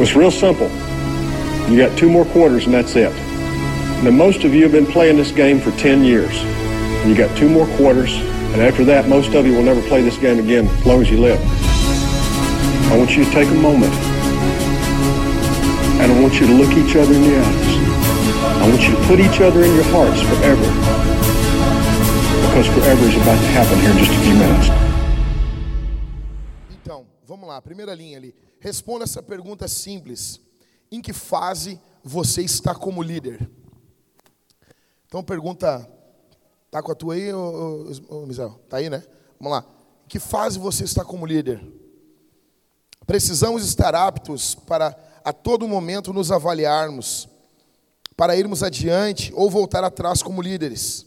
It's real simple. You got two more quarters and that's it. Now, most of you have been playing this game for 10 years. You got two more quarters, and after that, most of you will never play this game again as long as you live. I want you to take a moment, and I want you to look each other in the eyes. I want you to put each other in your hearts forever, because forever is about to happen here in just a few minutes. Então, vamos lá, primeira linha ali. Responda essa pergunta simples. Em que fase você está como líder? Então pergunta, tá com a tua aí, ô, ô, ô Misael? Tá aí, né? Vamos lá. Em que fase você está como líder? Precisamos estar aptos para a todo momento nos avaliarmos, para irmos adiante ou voltar atrás como líderes.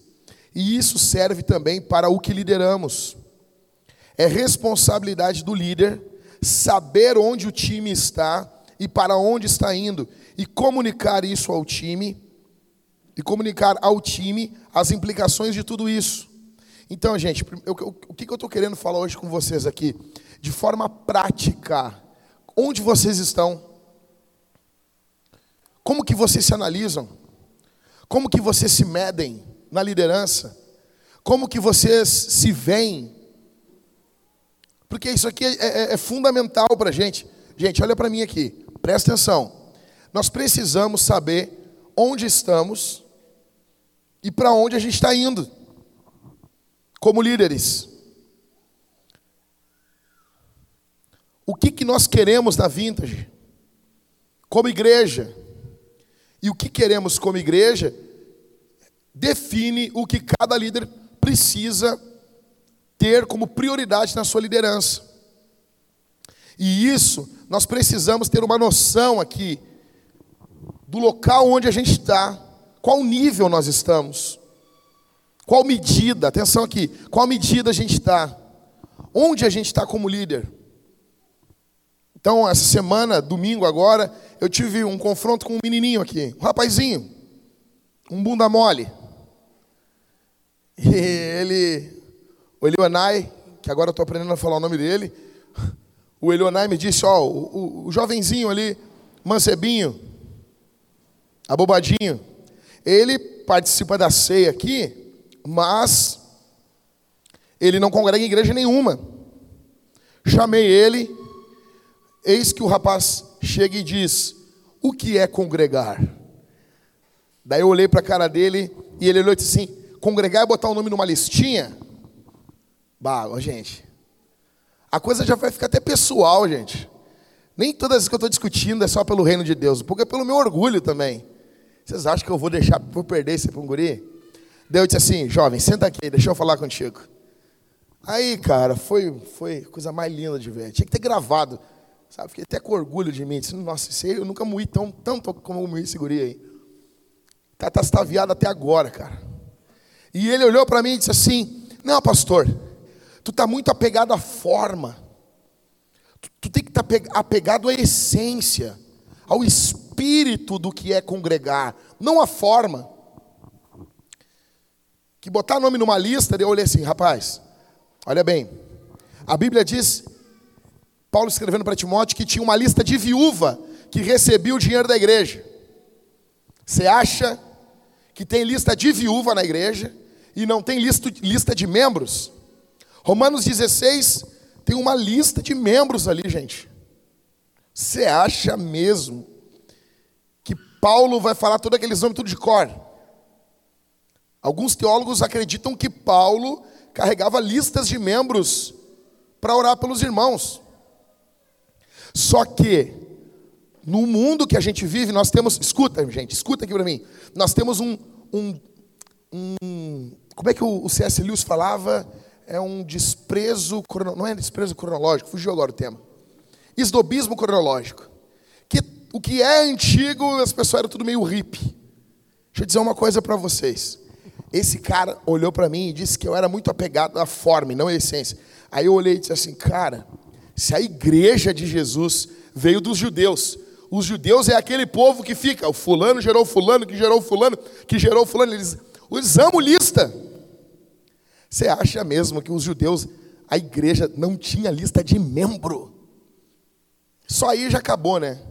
E isso serve também para o que lideramos. É responsabilidade do líder saber onde o time está e para onde está indo e comunicar isso ao time e comunicar ao time as implicações de tudo isso. Então, gente, eu, eu, o que eu estou querendo falar hoje com vocês aqui? De forma prática, onde vocês estão? Como que vocês se analisam? Como que vocês se medem na liderança? Como que vocês se veem? Porque isso aqui é, é, é fundamental para a gente. Gente, olha para mim aqui, presta atenção. Nós precisamos saber onde estamos e para onde a gente está indo, como líderes. O que, que nós queremos na Vintage, como igreja, e o que queremos como igreja, define o que cada líder precisa ter como prioridade na sua liderança. E isso, nós precisamos ter uma noção aqui do local onde a gente está, qual nível nós estamos, qual medida, atenção aqui, qual medida a gente está, onde a gente está como líder. Então, essa semana, domingo agora, eu tive um confronto com um menininho aqui, um rapazinho, um bunda mole. E ele, o Elionai, que agora eu estou aprendendo a falar o nome dele, o Elionai me disse, ó, o, o, o jovenzinho ali, mancebinho, abobadinho, ele participa da ceia aqui, mas ele não congrega em igreja nenhuma. Chamei ele, eis que o rapaz chega e diz: O que é congregar? Daí eu olhei para a cara dele e ele olhou e disse assim: Congregar é botar o nome numa listinha? Bah, gente, a coisa já vai ficar até pessoal, gente. Nem todas as que eu estou discutindo é só pelo reino de Deus, porque é pelo meu orgulho também. Vocês acham que eu vou deixar, vou perder esse punguri? Eu disse assim, jovem, senta aqui, deixa eu falar contigo. Aí, cara, foi, foi coisa mais linda de ver. Tinha que ter gravado, sabe? Fiquei até com orgulho de mim. Disse, Nossa, isso eu nunca moí tão, tanto como eu moí esse guri aí. Tá, tá até agora, cara. E ele olhou para mim e disse assim, não, pastor, tu está muito apegado à forma. Tu, tu tem que estar tá apegado à essência, ao espírito do que é congregar, não à forma. Que botar nome numa lista, eu olhei assim, rapaz, olha bem, a Bíblia diz, Paulo escrevendo para Timóteo, que tinha uma lista de viúva que recebia o dinheiro da igreja. Você acha que tem lista de viúva na igreja e não tem lista, lista de membros? Romanos 16 tem uma lista de membros ali, gente. Você acha mesmo que Paulo vai falar todos aqueles nomes tudo de cor? Alguns teólogos acreditam que Paulo carregava listas de membros para orar pelos irmãos. Só que no mundo que a gente vive, nós temos, escuta, gente, escuta aqui para mim. Nós temos um, um, um, como é que o, C.S. Lewis falava? É um desprezo, não é desprezo cronológico, fugiu agora o tema. Esdobismo cronológico. Que o que é antigo, as pessoas eram tudo meio hippie. Deixa eu dizer uma coisa para vocês. Esse cara olhou para mim e disse que eu era muito apegado à forma e não à essência. Aí eu olhei e disse assim, cara, se a igreja de Jesus veio dos judeus, os judeus é aquele povo que fica, o fulano gerou fulano, que gerou fulano, que gerou fulano, eles, eles amam lista. Você acha mesmo que os judeus, a igreja não tinha lista de membro? Só aí já acabou, né?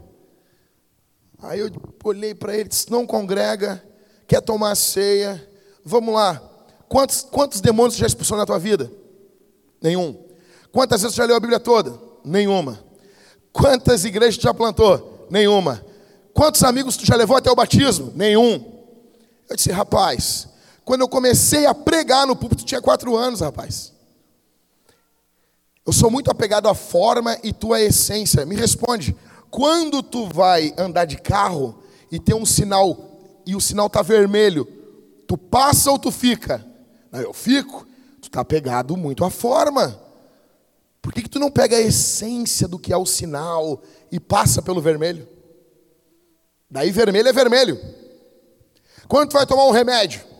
Aí eu olhei para ele, disse: Não congrega, quer tomar ceia, vamos lá. Quantos, quantos demônios já expulsou na tua vida? Nenhum. Quantas vezes já leu a Bíblia toda? Nenhuma. Quantas igrejas tu já plantou? Nenhuma. Quantos amigos tu já levou até o batismo? Nenhum. Eu disse, rapaz, quando eu comecei a pregar no púlpito, tinha quatro anos, rapaz. Eu sou muito apegado à forma e tua essência. Me responde, quando tu vai andar de carro e tem um sinal e o sinal tá vermelho, tu passa ou tu fica? Eu fico. Tu tá apegado muito à forma. Por que, que tu não pega a essência do que é o sinal e passa pelo vermelho? Daí vermelho é vermelho. Quando tu vai tomar um remédio?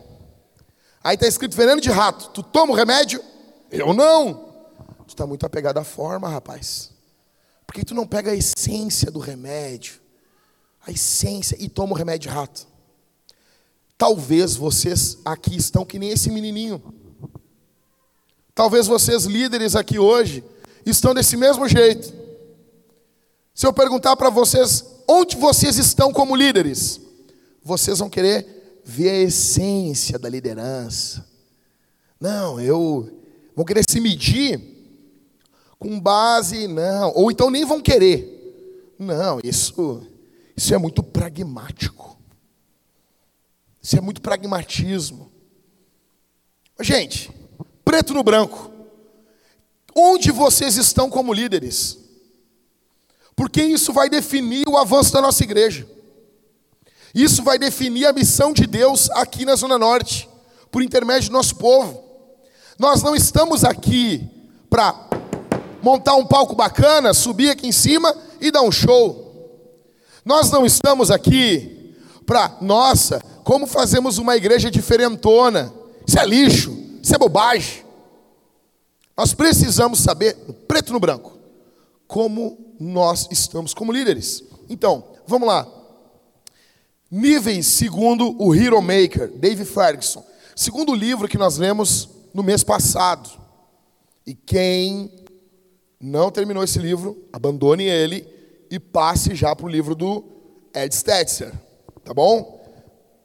Aí está escrito veneno de rato. Tu toma o remédio? Eu não. Tu está muito apegado à forma, rapaz. Por que tu não pega a essência do remédio? A essência e toma o remédio de rato. Talvez vocês aqui estão que nem esse menininho. Talvez vocês líderes aqui hoje estão desse mesmo jeito. Se eu perguntar para vocês onde vocês estão como líderes, vocês vão querer ver a essência da liderança. Não, eu vou querer se medir com base, não, ou então nem vão querer. Não, isso, isso é muito pragmático. Isso é muito pragmatismo. Gente, preto no branco. Onde vocês estão como líderes? Porque isso vai definir o avanço da nossa igreja. Isso vai definir a missão de Deus aqui na Zona Norte, por intermédio do nosso povo. Nós não estamos aqui para montar um palco bacana, subir aqui em cima e dar um show. Nós não estamos aqui para, nossa, como fazemos uma igreja diferentona. Isso é lixo, isso é bobagem. Nós precisamos saber, no preto no branco, como nós estamos como líderes. Então, vamos lá. Níveis segundo o Hero Maker, Dave Ferguson. Segundo livro que nós lemos no mês passado. E quem não terminou esse livro, abandone ele e passe já para o livro do Ed Stetzer, tá bom?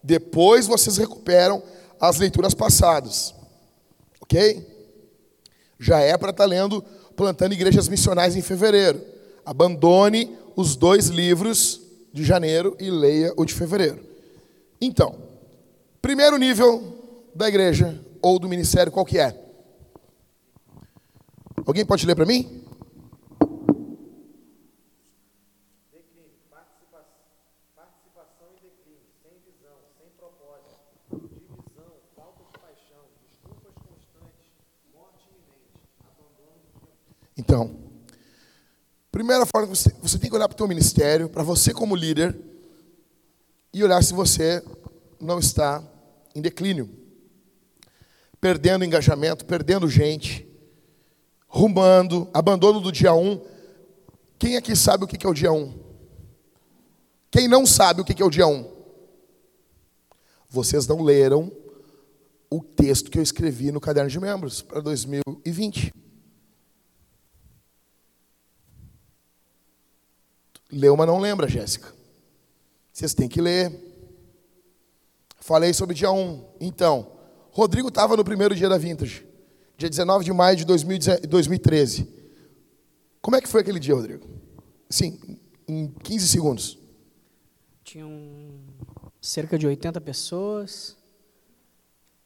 Depois vocês recuperam as leituras passadas, ok? Já é para estar tá lendo Plantando Igrejas Missionais em fevereiro. Abandone os dois livros de janeiro e leia o de fevereiro. Então, primeiro nível da igreja ou do ministério, qual que é? Alguém pode ler para mim? Então, primeira forma, você, você tem que olhar para o teu ministério, para você como líder, e olhar se você não está em declínio, perdendo engajamento, perdendo gente, rumando, abandono do dia 1. Um. Quem aqui sabe o que é o dia 1? Um? Quem não sabe o que é o dia 1? Um? Vocês não leram o texto que eu escrevi no caderno de membros para 2020. Leu, mas não lembra, Jéssica. Vocês têm que ler. Falei sobre dia 1. Então, Rodrigo estava no primeiro dia da Vintage, dia 19 de maio de 2013. Como é que foi aquele dia, Rodrigo? Sim, em 15 segundos. Tinham cerca de 80 pessoas.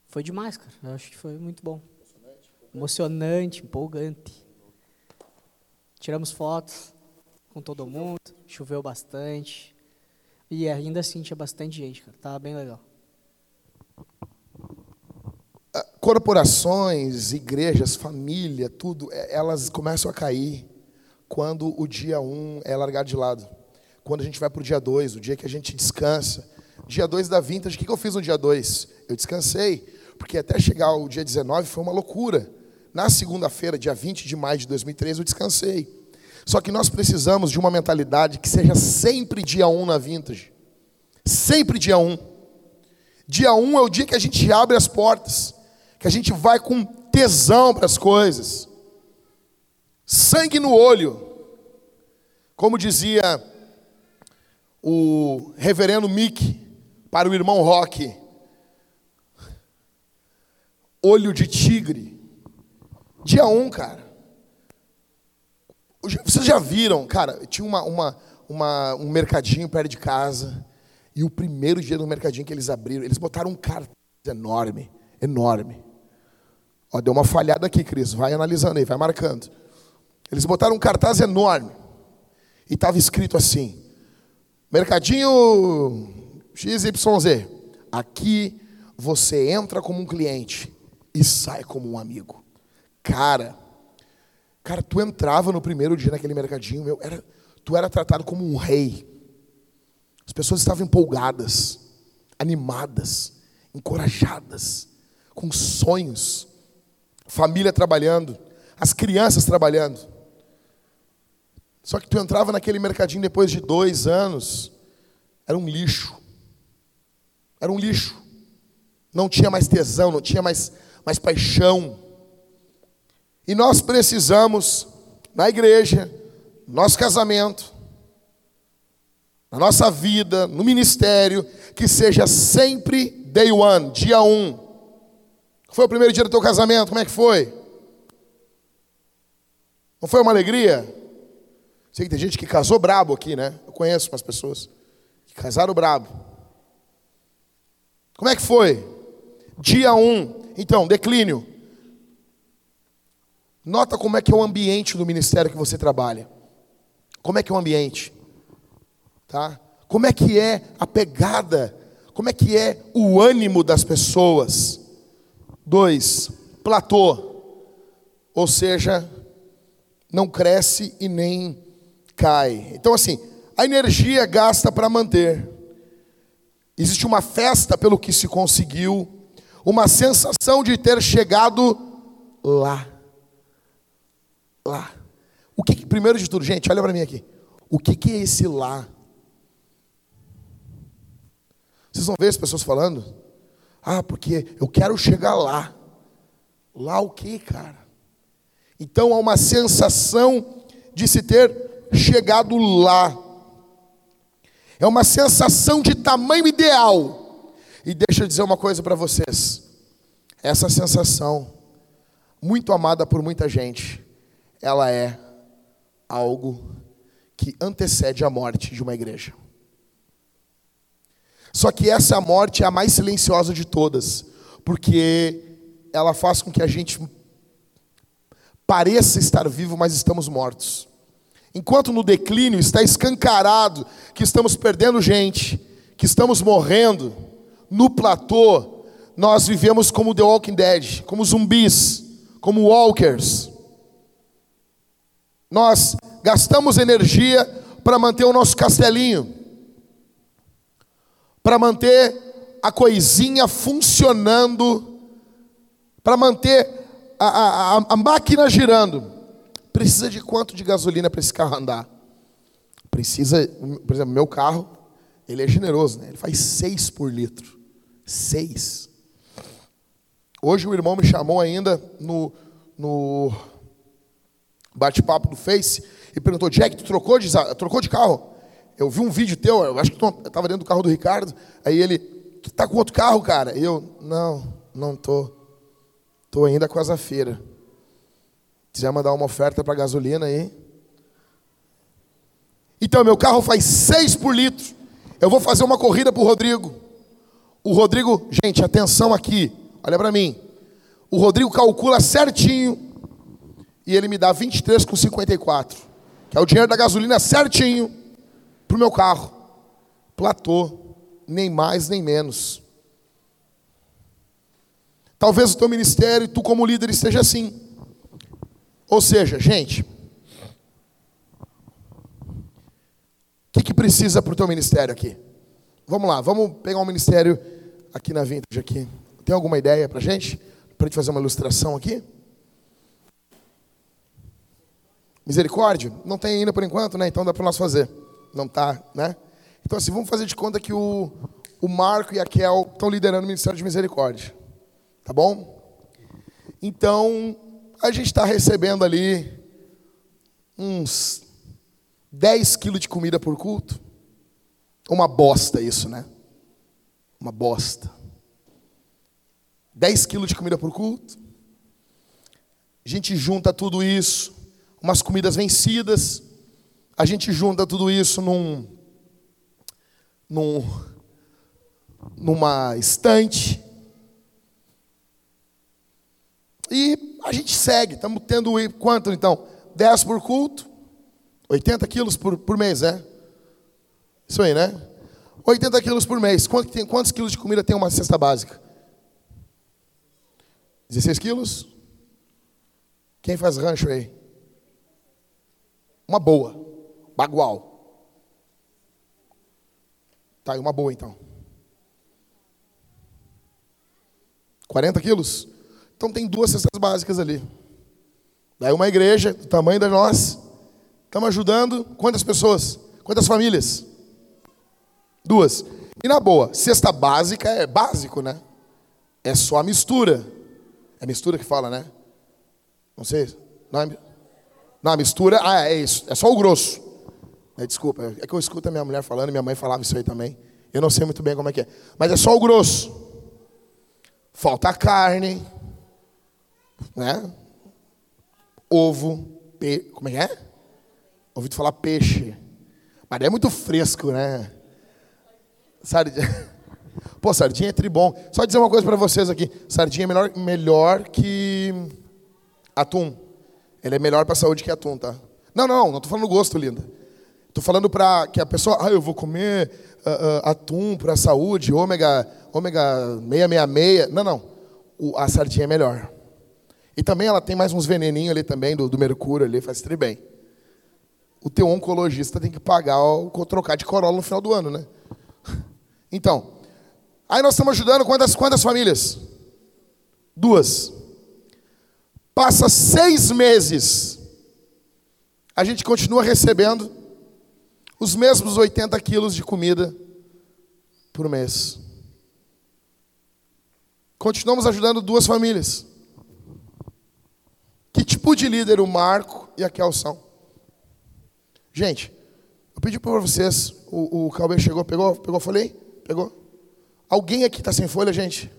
Foi demais, cara. Eu acho que foi muito bom. Emocionante, empolgante. Tiramos fotos com todo mundo, choveu bastante. E ainda assim tinha bastante gente, cara. Tava bem legal. Ah, corporações, igrejas, família, tudo, é, elas começam a cair quando o dia 1 um é largado de lado. Quando a gente vai para o dia 2, o dia que a gente descansa. Dia 2 da Vintage, o que eu fiz no dia 2? Eu descansei, porque até chegar o dia 19 foi uma loucura. Na segunda-feira, dia 20 de maio de 2013, eu descansei. Só que nós precisamos de uma mentalidade que seja sempre dia 1 um na vintage. Sempre dia 1. Um. Dia 1 um é o dia que a gente abre as portas, que a gente vai com tesão para as coisas. Sangue no olho. Como dizia o reverendo Mick para o irmão Rock. Olho de tigre. Dia 1, um, cara. Vocês já viram, cara, tinha uma, uma, uma, um mercadinho perto de casa. E o primeiro dia do mercadinho que eles abriram, eles botaram um cartaz enorme, enorme. Ó, deu uma falhada aqui, Cris. Vai analisando aí, vai marcando. Eles botaram um cartaz enorme. E estava escrito assim: Mercadinho XYZ. Aqui você entra como um cliente e sai como um amigo. Cara, cara, tu entrava no primeiro dia naquele mercadinho, meu, era, tu era tratado como um rei. As pessoas estavam empolgadas, animadas, encorajadas, com sonhos, família trabalhando, as crianças trabalhando. Só que tu entrava naquele mercadinho depois de dois anos, era um lixo. Era um lixo. Não tinha mais tesão, não tinha mais, mais paixão. E nós precisamos, na igreja, no nosso casamento, na nossa vida, no ministério, que seja sempre day one, dia um. Foi o primeiro dia do teu casamento, como é que foi? Não foi uma alegria? Sei que tem gente que casou brabo aqui, né? Eu conheço umas pessoas que casaram brabo. Como é que foi? Dia 1, um, então, declínio. Nota como é que é o ambiente do ministério que você trabalha. Como é que é o ambiente? Tá? Como é que é a pegada? Como é que é o ânimo das pessoas? Dois, platô. Ou seja, não cresce e nem cai. Então, assim, a energia gasta para manter. Existe uma festa pelo que se conseguiu, uma sensação de ter chegado lá. Lá. O que, primeiro de tudo, gente, olha para mim aqui. O que, que é esse lá? Vocês vão ver as pessoas falando? Ah, porque eu quero chegar lá. Lá o que, cara? Então há uma sensação de se ter chegado lá. É uma sensação de tamanho ideal. E deixa eu dizer uma coisa para vocês. Essa sensação, muito amada por muita gente, ela é algo que antecede a morte de uma igreja. Só que essa morte é a mais silenciosa de todas, porque ela faz com que a gente pareça estar vivo, mas estamos mortos. Enquanto no declínio está escancarado que estamos perdendo gente, que estamos morrendo, no platô, nós vivemos como The Walking Dead, como zumbis, como walkers. Nós gastamos energia para manter o nosso castelinho, para manter a coisinha funcionando, para manter a, a, a máquina girando. Precisa de quanto de gasolina para esse carro andar? Precisa, por exemplo, meu carro, ele é generoso, né? Ele faz seis por litro. Seis. Hoje o irmão me chamou ainda no, no bate-papo do Face e perguntou: Jack, tu trocou de, trocou de carro? Eu vi um vídeo teu, eu acho que tu estava dentro do carro do Ricardo. Aí ele, tu tá com outro carro, cara? E eu, não, não tô. Tô ainda com a feira. Quiser mandar uma oferta para gasolina aí. Então, meu carro faz 6 por litro. Eu vou fazer uma corrida para o Rodrigo. O Rodrigo, gente, atenção aqui. Olha para mim. O Rodrigo calcula certinho. E ele me dá 23 com 54. Que é o dinheiro da gasolina certinho para o meu carro. Platô. Nem mais, nem menos. Talvez o teu ministério, tu como líder, esteja assim. Ou seja, gente, o que, que precisa para o teu ministério aqui? Vamos lá, vamos pegar um ministério aqui na Vintage aqui. Tem alguma ideia para gente? Para gente fazer uma ilustração aqui? Misericórdia? Não tem ainda por enquanto, né? Então dá para nós fazer. Não tá, né? Então assim, vamos fazer de conta que o, o Marco e a Kel estão liderando o Ministério de Misericórdia. Tá bom? Então, a gente está recebendo ali uns 10 quilos de comida por culto. Uma bosta isso, né? Uma bosta. 10 quilos de comida por culto. A gente junta tudo isso, umas comidas vencidas. A gente junta tudo isso num, num numa estante. E a gente segue. Estamos tendo quanto então? 10 por culto. 80 quilos por, por mês, é? Isso aí, né? 80 quilos por mês. Quantos, tem, quantos quilos de comida tem uma cesta básica? 16 quilos? Quem faz rancho aí? Uma boa. Bagual. Tá, uma boa então. 40 quilos? Então tem duas cestas básicas ali. Daí uma igreja do tamanho da nossa. Estamos ajudando quantas pessoas? Quantas famílias? Duas. E na boa, cesta básica é básico, né? É só a mistura. É mistura que fala, né? Não sei. Não, é... não a mistura. Ah, é isso. É só o grosso. É, desculpa, é que eu escuto a minha mulher falando, minha mãe falava isso aí também. Eu não sei muito bem como é que é. Mas é só o grosso. Falta carne, né? Ovo, pe... como é que é? Ouvi tu falar peixe. Mas é muito fresco, né? Sardinha. Pô, sardinha é tribom. Só dizer uma coisa para vocês aqui. Sardinha é melhor, melhor que atum. Ele é melhor para a saúde que atum, tá? Não, não, não. Estou falando gosto, linda. Estou falando para que a pessoa... Ah, eu vou comer uh, uh, atum para a saúde, ômega, ômega 666. Não, não. O, a sardinha é melhor. E também ela tem mais uns veneninhos ali também, do, do mercúrio ali, faz tri bem. O teu oncologista tem que pagar o trocar de corolla no final do ano, né? Então, aí nós estamos ajudando quantas, quantas famílias? Duas. Passa seis meses, a gente continua recebendo os mesmos 80 quilos de comida por mês. Continuamos ajudando duas famílias. Que tipo de líder o Marco e a Kel são? Gente, eu pedi para vocês, o, o Calber chegou, pegou, pegou, falei? Pegou? Alguém aqui está sem folha, gente?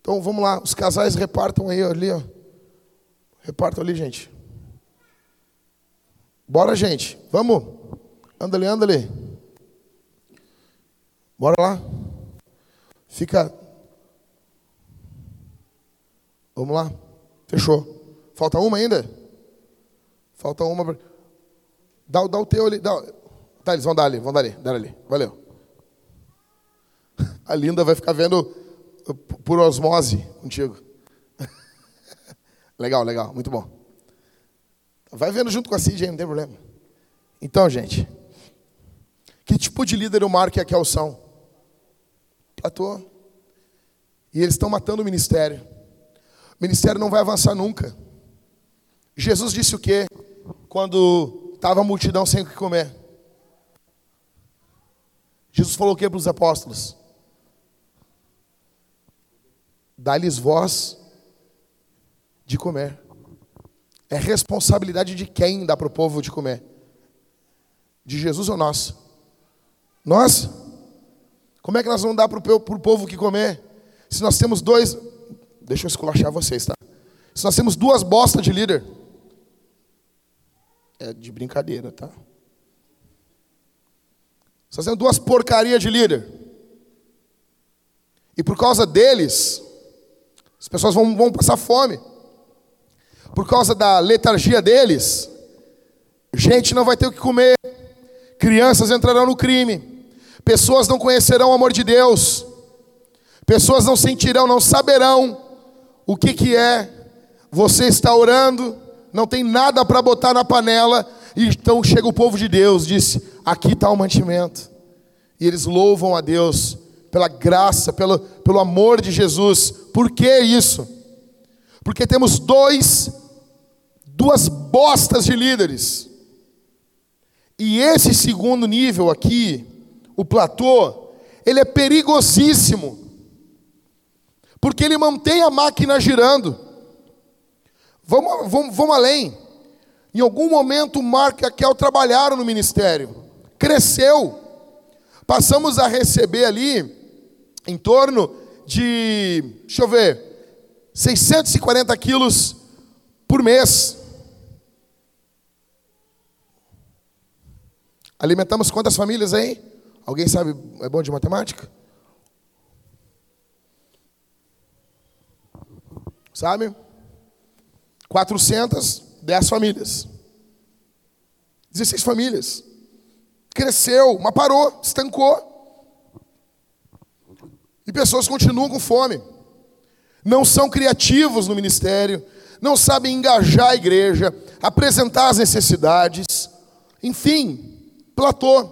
Então vamos lá, os casais repartam aí, ali, ó. Repartam ali, gente. Bora, gente. Vamos. Anda ali, anda ali. Bora lá. Fica. Vamos lá. Fechou. Falta uma ainda? Falta uma. Dá, dá o teu ali. Dá. Tá, eles vão dar ali, vão dar ali. Dar ali. Valeu. A Linda vai ficar vendo por osmose contigo. Legal, legal, muito bom. Vai vendo junto com a Cid não tem problema. Então, gente, que tipo de líder o Marco e a Kel são? Platô. E eles estão matando o ministério. O ministério não vai avançar nunca. Jesus disse o quê? Quando estava a multidão sem o que comer. Jesus falou o que para os apóstolos? Dá-lhes voz de comer. É responsabilidade de quem dá para o povo de comer? De Jesus ou nós? Nós? Como é que nós vamos dar para o povo que comer? Se nós temos dois. Deixa eu esculachar vocês, tá? Se nós temos duas bostas de líder. É de brincadeira, tá? Se nós temos duas porcarias de líder. E por causa deles, as pessoas vão, vão passar fome. Por causa da letargia deles, gente não vai ter o que comer. Crianças entrarão no crime. Pessoas não conhecerão o amor de Deus. Pessoas não sentirão, não saberão o que, que é. Você está orando, não tem nada para botar na panela. E então chega o povo de Deus, disse: Aqui está o mantimento. E eles louvam a Deus pela graça, pelo, pelo amor de Jesus. Por que isso? Porque temos dois, duas bostas de líderes. E esse segundo nível aqui, o platô, ele é perigosíssimo. Porque ele mantém a máquina girando. Vamos, vamos, vamos além. Em algum momento, Marco e Raquel trabalharam no ministério. Cresceu. Passamos a receber ali em torno de, deixa eu ver, 640 quilos por mês. Alimentamos quantas famílias aí? Alguém sabe, é bom de matemática? Sabe? 410 famílias. 16 famílias. Cresceu, mas parou, estancou. E pessoas continuam com fome. Não são criativos no ministério, não sabem engajar a igreja, apresentar as necessidades. Enfim, platô.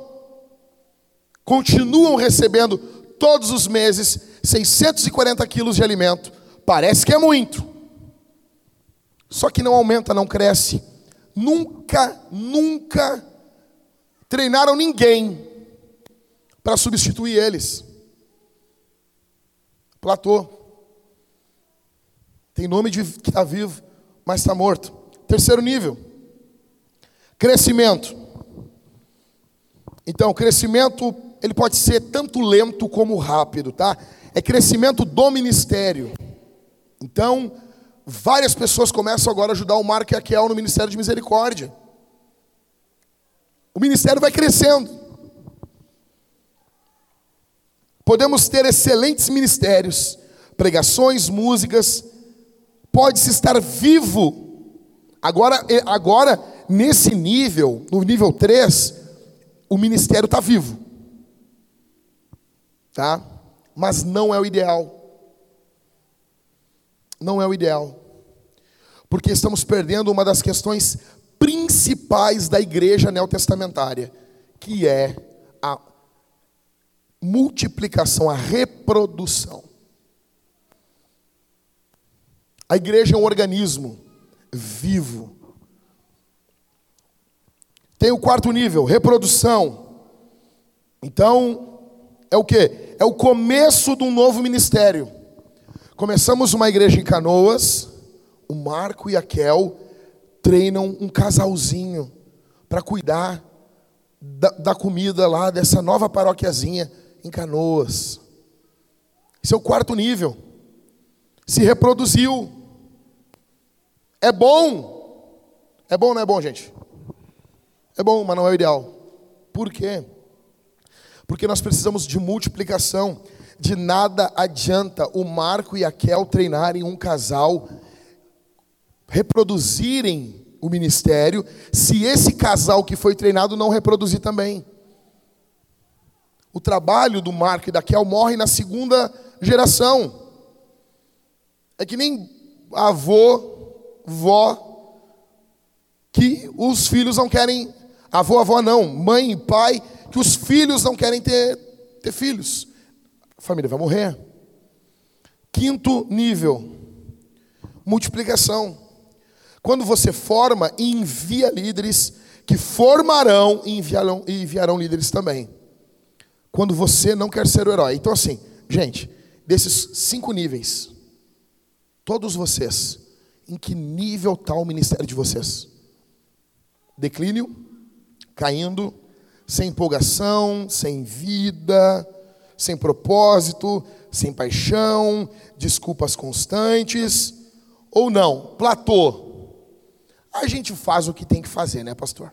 Continuam recebendo todos os meses 640 quilos de alimento. Parece que é muito. Só que não aumenta, não cresce. Nunca, nunca treinaram ninguém para substituir eles. Platô. Tem nome de que está vivo, mas está morto. Terceiro nível. Crescimento. Então, crescimento, ele pode ser tanto lento como rápido, tá? É crescimento do ministério. Então, várias pessoas começam agora a ajudar o Marco e a Kel no Ministério de Misericórdia. O ministério vai crescendo. Podemos ter excelentes ministérios, pregações, músicas. Pode-se estar vivo. Agora, agora, nesse nível, no nível 3, o ministério está vivo. Tá? Mas não é o ideal. Não é o ideal. Porque estamos perdendo uma das questões principais da igreja neotestamentária, que é a multiplicação, a reprodução. A igreja é um organismo vivo. Tem o quarto nível, reprodução. Então, é o que? É o começo de um novo ministério. Começamos uma igreja em Canoas, o Marco e a Kel treinam um casalzinho para cuidar da, da comida lá dessa nova paróquiazinha em Canoas. Esse é o quarto nível. Se reproduziu. É bom. É bom, não é bom, gente? É bom, mas não é o ideal. Por quê? Porque nós precisamos de multiplicação. De nada adianta o Marco e a Kel treinarem um casal, reproduzirem o ministério, se esse casal que foi treinado não reproduzir também. O trabalho do Marco e da Kel morre na segunda geração. É que nem avô, vó, que os filhos não querem, avô, avó não, mãe e pai, que os filhos não querem ter, ter filhos. A família vai morrer. Quinto nível, multiplicação. Quando você forma e envia líderes que formarão e enviarão, e enviarão líderes também quando você não quer ser o herói. Então, assim, gente, desses cinco níveis, todos vocês, em que nível está o ministério de vocês? Declínio, caindo, sem empolgação, sem vida, sem propósito, sem paixão, desculpas constantes, ou não? Platô. A gente faz o que tem que fazer, né, pastor?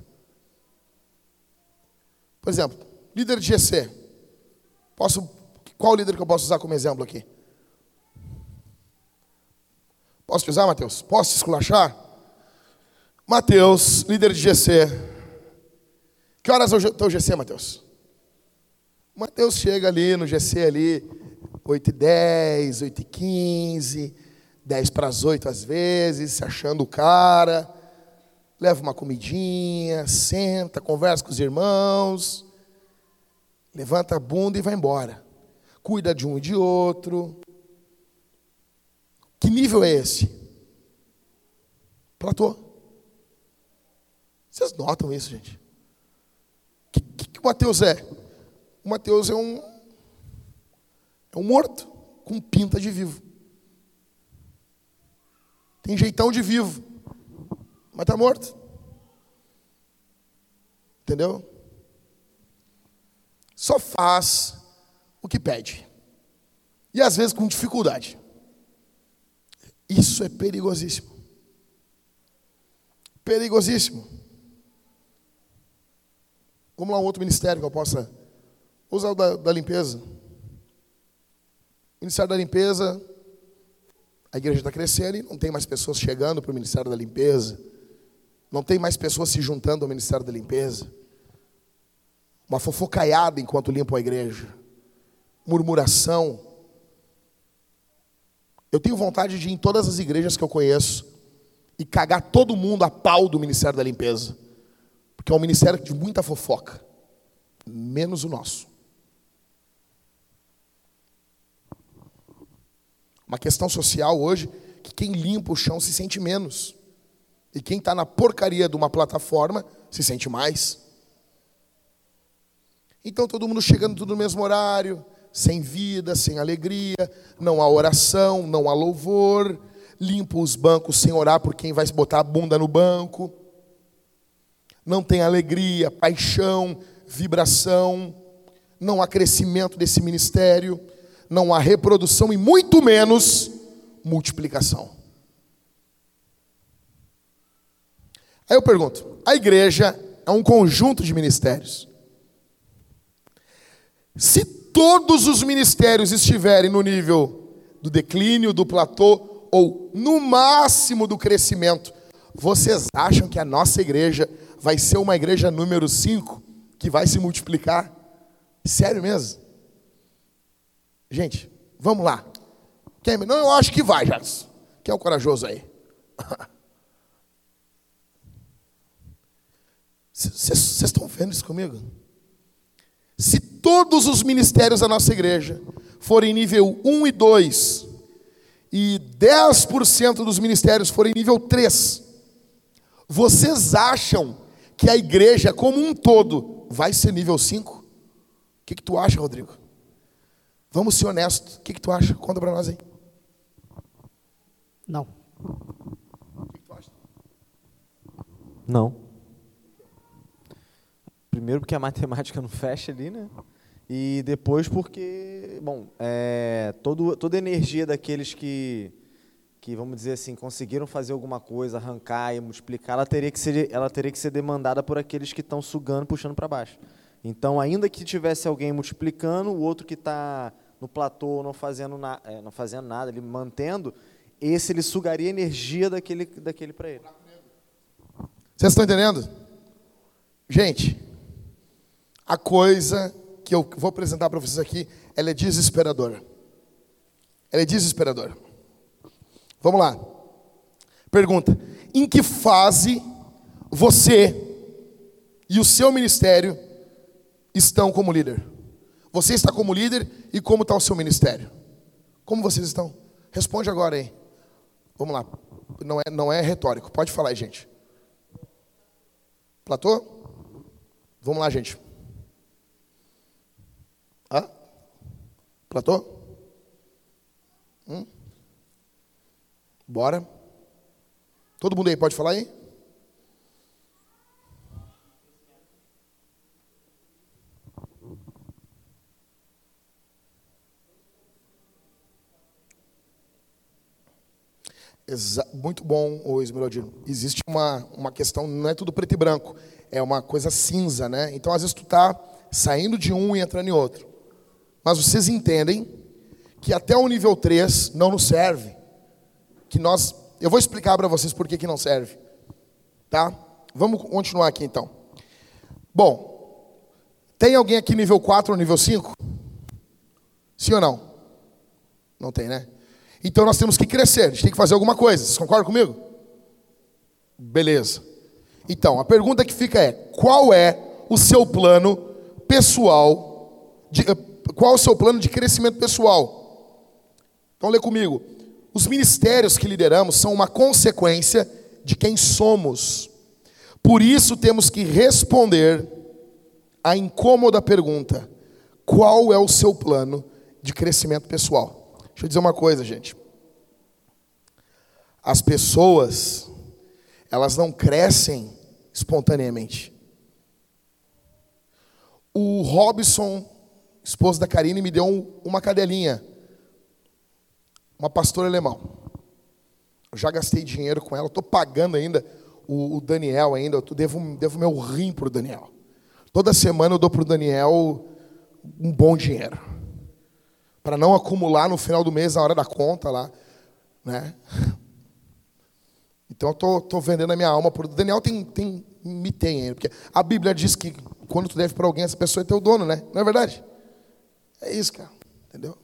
Por exemplo, líder de GC. Posso, qual líder que eu posso usar como exemplo aqui? Posso te usar, Mateus? Posso te esculachar? Mateus, líder de GC. Que horas é o teu GC, Mateus? Mateus chega ali no GC ali, 8 e 10, 8 e 15, 10 para as 8 às vezes, se achando o cara, leva uma comidinha, senta, conversa com os irmãos, levanta a bunda e vai embora. Cuida de um e de outro. Que nível é esse? Platô. Vocês notam isso, gente? Que o Mateus é? O Mateus é um, é um morto com pinta de vivo. Tem jeitão de vivo, mas está morto. Entendeu? só faz o que pede. E às vezes com dificuldade. Isso é perigosíssimo. Perigosíssimo. Vamos lá, um outro ministério que eu possa usar o da, da limpeza. Ministério da limpeza, a igreja está crescendo e não tem mais pessoas chegando para o Ministério da Limpeza. Não tem mais pessoas se juntando ao Ministério da Limpeza. Uma fofocaiada enquanto limpam a igreja. Murmuração. Eu tenho vontade de ir em todas as igrejas que eu conheço e cagar todo mundo a pau do Ministério da Limpeza. Porque é um ministério de muita fofoca. Menos o nosso. Uma questão social hoje que quem limpa o chão se sente menos. E quem está na porcaria de uma plataforma se sente mais. Então todo mundo chegando tudo no mesmo horário, sem vida, sem alegria, não há oração, não há louvor, limpa os bancos sem orar por quem vai botar a bunda no banco. Não tem alegria, paixão, vibração, não há crescimento desse ministério não há reprodução e muito menos multiplicação. Aí eu pergunto: a igreja é um conjunto de ministérios. Se todos os ministérios estiverem no nível do declínio, do platô, ou no máximo do crescimento, vocês acham que a nossa igreja vai ser uma igreja número 5 que vai se multiplicar? Sério mesmo? Gente, vamos lá. Quem, não, eu acho que vai, Jacques. Quem é o corajoso aí? Vocês estão vendo isso comigo? Se todos os ministérios da nossa igreja forem nível 1 e 2, e 10% dos ministérios forem nível 3, vocês acham que a igreja como um todo vai ser nível 5? O que, que tu acha, Rodrigo? Vamos ser honestos. O que, que tu acha? Conta para nós aí. Não. O que, que tu acha? Não. Primeiro porque a matemática não fecha ali, né? E depois porque, bom, é, todo, toda a energia daqueles que, que, vamos dizer assim, conseguiram fazer alguma coisa, arrancar e multiplicar, ela teria que ser, ela teria que ser demandada por aqueles que estão sugando, puxando para baixo. Então, ainda que tivesse alguém multiplicando, o outro que está no platô, não fazendo, na, é, não fazendo nada, ele mantendo, esse ele sugaria energia daquele, daquele para ele. Vocês estão entendendo? Gente, a coisa que eu vou apresentar para vocês aqui, ela é desesperadora. Ela é desesperadora. Vamos lá. Pergunta: em que fase você e o seu ministério estão como líder? Você está como líder e como está o seu ministério? Como vocês estão? Responde agora aí. Vamos lá. Não é, não é retórico. Pode falar aí, gente. Platô? Vamos lá, gente. Hã? Platô? Hum? Bora. Todo mundo aí pode falar aí? Exa muito bom, o Esmeraldino. Existe uma, uma questão, não é tudo preto e branco, é uma coisa cinza, né? Então, às vezes, tu está saindo de um e entrando em outro. Mas vocês entendem que até o nível 3 não nos serve. Que nós. Eu vou explicar para vocês por que, que não serve. Tá? Vamos continuar aqui então. Bom, tem alguém aqui nível 4 ou nível 5? Sim ou não? Não tem, né? Então nós temos que crescer, a gente tem que fazer alguma coisa. Vocês concordam comigo? Beleza. Então, a pergunta que fica é: qual é o seu plano pessoal? De, eh, qual é o seu plano de crescimento pessoal? Então, lê comigo. Os ministérios que lideramos são uma consequência de quem somos. Por isso, temos que responder a incômoda pergunta: qual é o seu plano de crescimento pessoal? Deixa eu dizer uma coisa, gente. As pessoas, elas não crescem espontaneamente. O Robson esposo da Karine, me deu um, uma cadelinha, uma pastora alemão. Eu já gastei dinheiro com ela, estou pagando ainda o, o, Daniel ainda, eu devo, devo meu rim para o Daniel. Toda semana eu dou para o Daniel um bom dinheiro. Para não acumular no final do mês, na hora da conta lá. Né? Então eu tô vendendo a minha alma por. O Daniel tem, tem, me tem ainda. Porque a Bíblia diz que quando tu deve para alguém, essa pessoa é teu dono, né? Não é verdade? É isso, cara. Entendeu?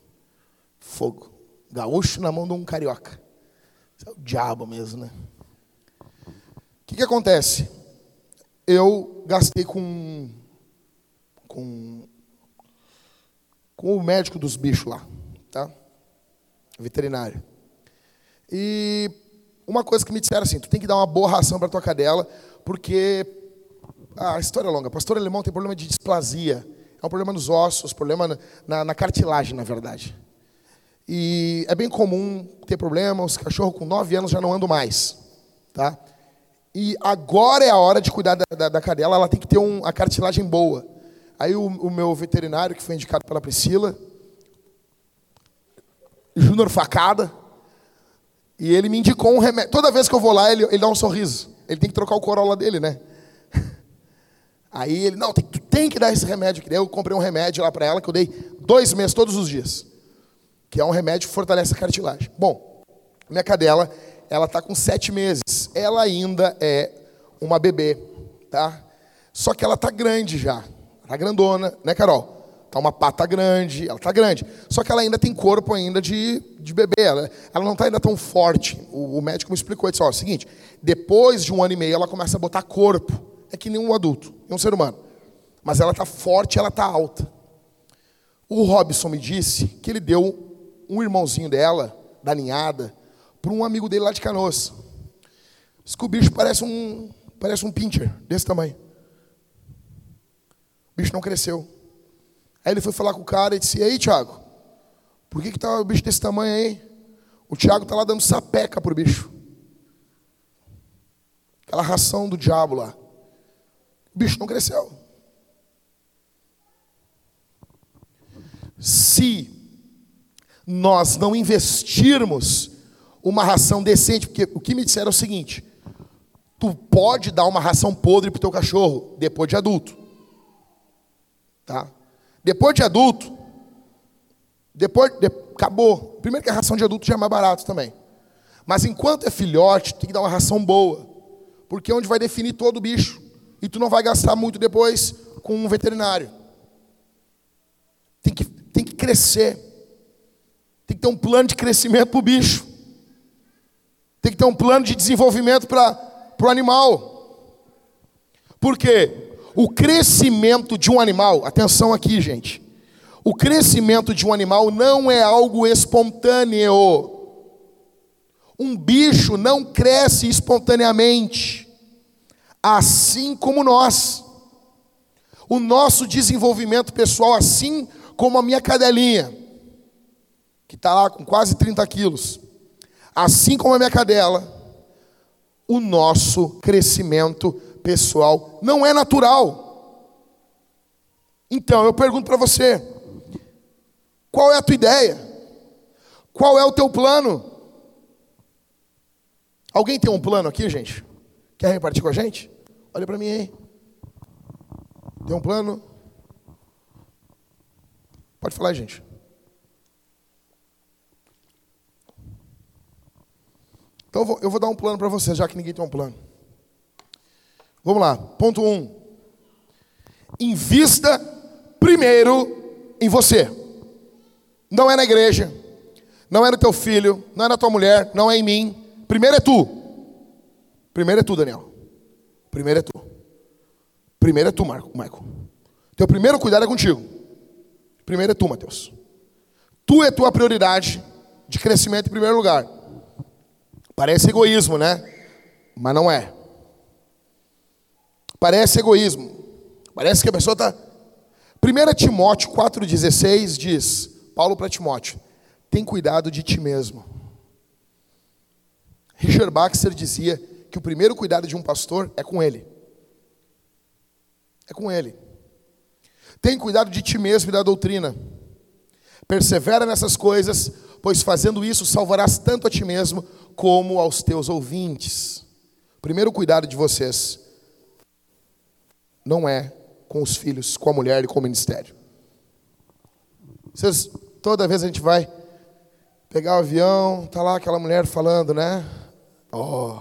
Fogo. Gaúcho na mão de um carioca. Isso é o diabo mesmo, né? O que, que acontece? Eu gastei com, com, com o médico dos bichos lá, tá? Veterinário. E uma coisa que me disseram assim, tu tem que dar uma boa ração para tua cadela, porque ah, a história é longa. Pastor alemão tem problema de displasia, é um problema nos ossos, problema na, na cartilagem, na verdade. E é bem comum ter problema, os cachorros com 9 anos já não andam mais, tá? E agora é a hora de cuidar da, da, da cadela, ela tem que ter um, a cartilagem boa. Aí o, o meu veterinário, que foi indicado pela Priscila, Júnior Facada, e ele me indicou um remédio. Toda vez que eu vou lá, ele, ele dá um sorriso. Ele tem que trocar o Corolla dele, né? Aí ele, não, tem, tu tem que dar esse remédio. Eu comprei um remédio lá para ela que eu dei dois meses, todos os dias. Que é um remédio que fortalece a cartilagem. Bom, minha cadela, ela está com sete meses. Ela ainda é uma bebê, tá? Só que ela está grande já. Está grandona, né, Carol? Está uma pata grande, ela está grande. Só que ela ainda tem corpo ainda de, de bebê. Ela, ela não está ainda tão forte. O, o, médico me explicou, disse, ó, é o seguinte, depois de um ano e meio ela começa a botar corpo. É que nem um adulto, é um ser humano. Mas ela está forte, ela está alta. O Robson me disse que ele deu um irmãozinho dela, da ninhada, para um amigo dele lá de Canoas. Diz que o bicho parece um, parece um pincher, desse tamanho. O bicho não cresceu. Aí ele foi falar com o cara e disse: E aí, Tiago, por que, que tá o bicho desse tamanho aí? O Tiago está lá dando sapeca pro bicho. Aquela ração do diabo lá. O bicho não cresceu. Se nós não investirmos uma ração decente, porque o que me disseram é o seguinte: tu pode dar uma ração podre pro teu cachorro depois de adulto. Tá? Depois de adulto, depois de, acabou. Primeiro que a ração de adulto já é mais barato também. Mas enquanto é filhote, tem que dar uma ração boa. Porque é onde vai definir todo o bicho. E tu não vai gastar muito depois com um veterinário. Tem que, tem que crescer. Tem que ter um plano de crescimento para o bicho. Tem que ter um plano de desenvolvimento para o animal. Por quê? O crescimento de um animal, atenção aqui, gente. O crescimento de um animal não é algo espontâneo. Um bicho não cresce espontaneamente, assim como nós. O nosso desenvolvimento pessoal, assim como a minha cadelinha, que está lá com quase 30 quilos, assim como a minha cadela, o nosso crescimento pessoal não é natural. Então eu pergunto para você: qual é a tua ideia? Qual é o teu plano? Alguém tem um plano aqui, gente? Quer repartir com a gente? Olha para mim aí. Tem um plano? Pode falar, gente. Então eu vou, eu vou dar um plano para vocês, já que ninguém tem um plano. Vamos lá, ponto 1. Um. Invista primeiro em você. Não é na igreja, não é no teu filho, não é na tua mulher, não é em mim. Primeiro é tu. Primeiro é tu, Daniel. Primeiro é tu. Primeiro é tu, Marco. Marco. Teu primeiro cuidado é contigo. Primeiro é tu, Mateus. Tu é tua prioridade de crescimento em primeiro lugar. Parece egoísmo, né? Mas não é. Parece egoísmo. Parece que a pessoa está. 1 Timóteo 4,16 diz: Paulo para Timóteo, tem cuidado de ti mesmo. Richard Baxter dizia que o primeiro cuidado de um pastor é com ele. É com ele. Tem cuidado de ti mesmo e da doutrina. Persevera nessas coisas, pois fazendo isso salvarás tanto a ti mesmo como aos teus ouvintes. Primeiro cuidado de vocês não é com os filhos, com a mulher e com o ministério. Vocês, toda vez a gente vai pegar o avião, tá lá aquela mulher falando, né? Oh,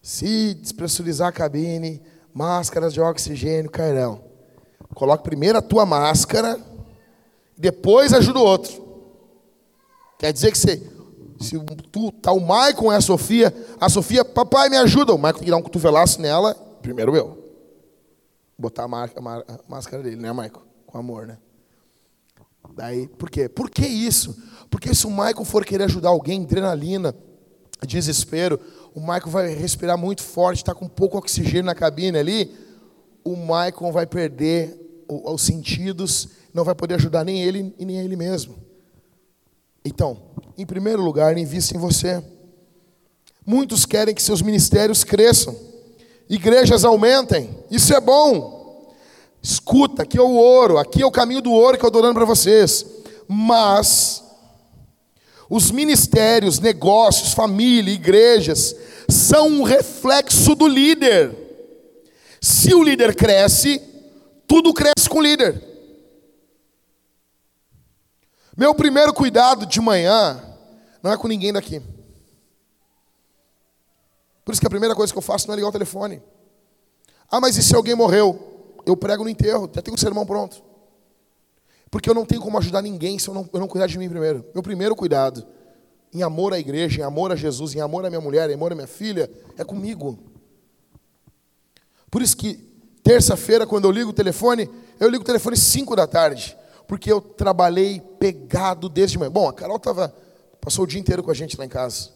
se despressurizar a cabine, máscaras de oxigênio cairão. Coloque primeiro a tua máscara, depois ajuda o outro. Quer dizer que você, se tu tá o Maicon e a Sofia, a Sofia, papai me ajuda, o Maicon tem que dar um cotovelaço nela, primeiro eu. Botar a, mar, a, máscara dele, né, Maicon? Com amor, né? Daí, por quê? Por que isso? Porque se o Maicon for querer ajudar alguém, adrenalina, desespero, o Michael vai respirar muito forte, está com pouco oxigênio na cabine ali, o Michael vai perder os sentidos, não vai poder ajudar nem ele e nem ele mesmo. Então, em primeiro lugar, invista em você. Muitos querem que seus ministérios cresçam, igrejas aumentem, isso é bom. Escuta, aqui é o ouro, aqui é o caminho do ouro que eu estou dando para vocês. Mas os ministérios, negócios, família, igrejas são um reflexo do líder. Se o líder cresce, tudo cresce com o líder. Meu primeiro cuidado de manhã não é com ninguém daqui. Por isso que a primeira coisa que eu faço não é ligar o telefone. Ah, mas e se alguém morreu? Eu prego no enterro, já tenho o sermão pronto. Porque eu não tenho como ajudar ninguém se eu não, eu não cuidar de mim primeiro. Meu primeiro cuidado, em amor à igreja, em amor a Jesus, em amor à minha mulher, em amor à minha filha, é comigo. Por isso que terça-feira, quando eu ligo o telefone, eu ligo o telefone 5 da tarde. Porque eu trabalhei pegado desde manhã. Bom, a Carol tava, passou o dia inteiro com a gente lá em casa.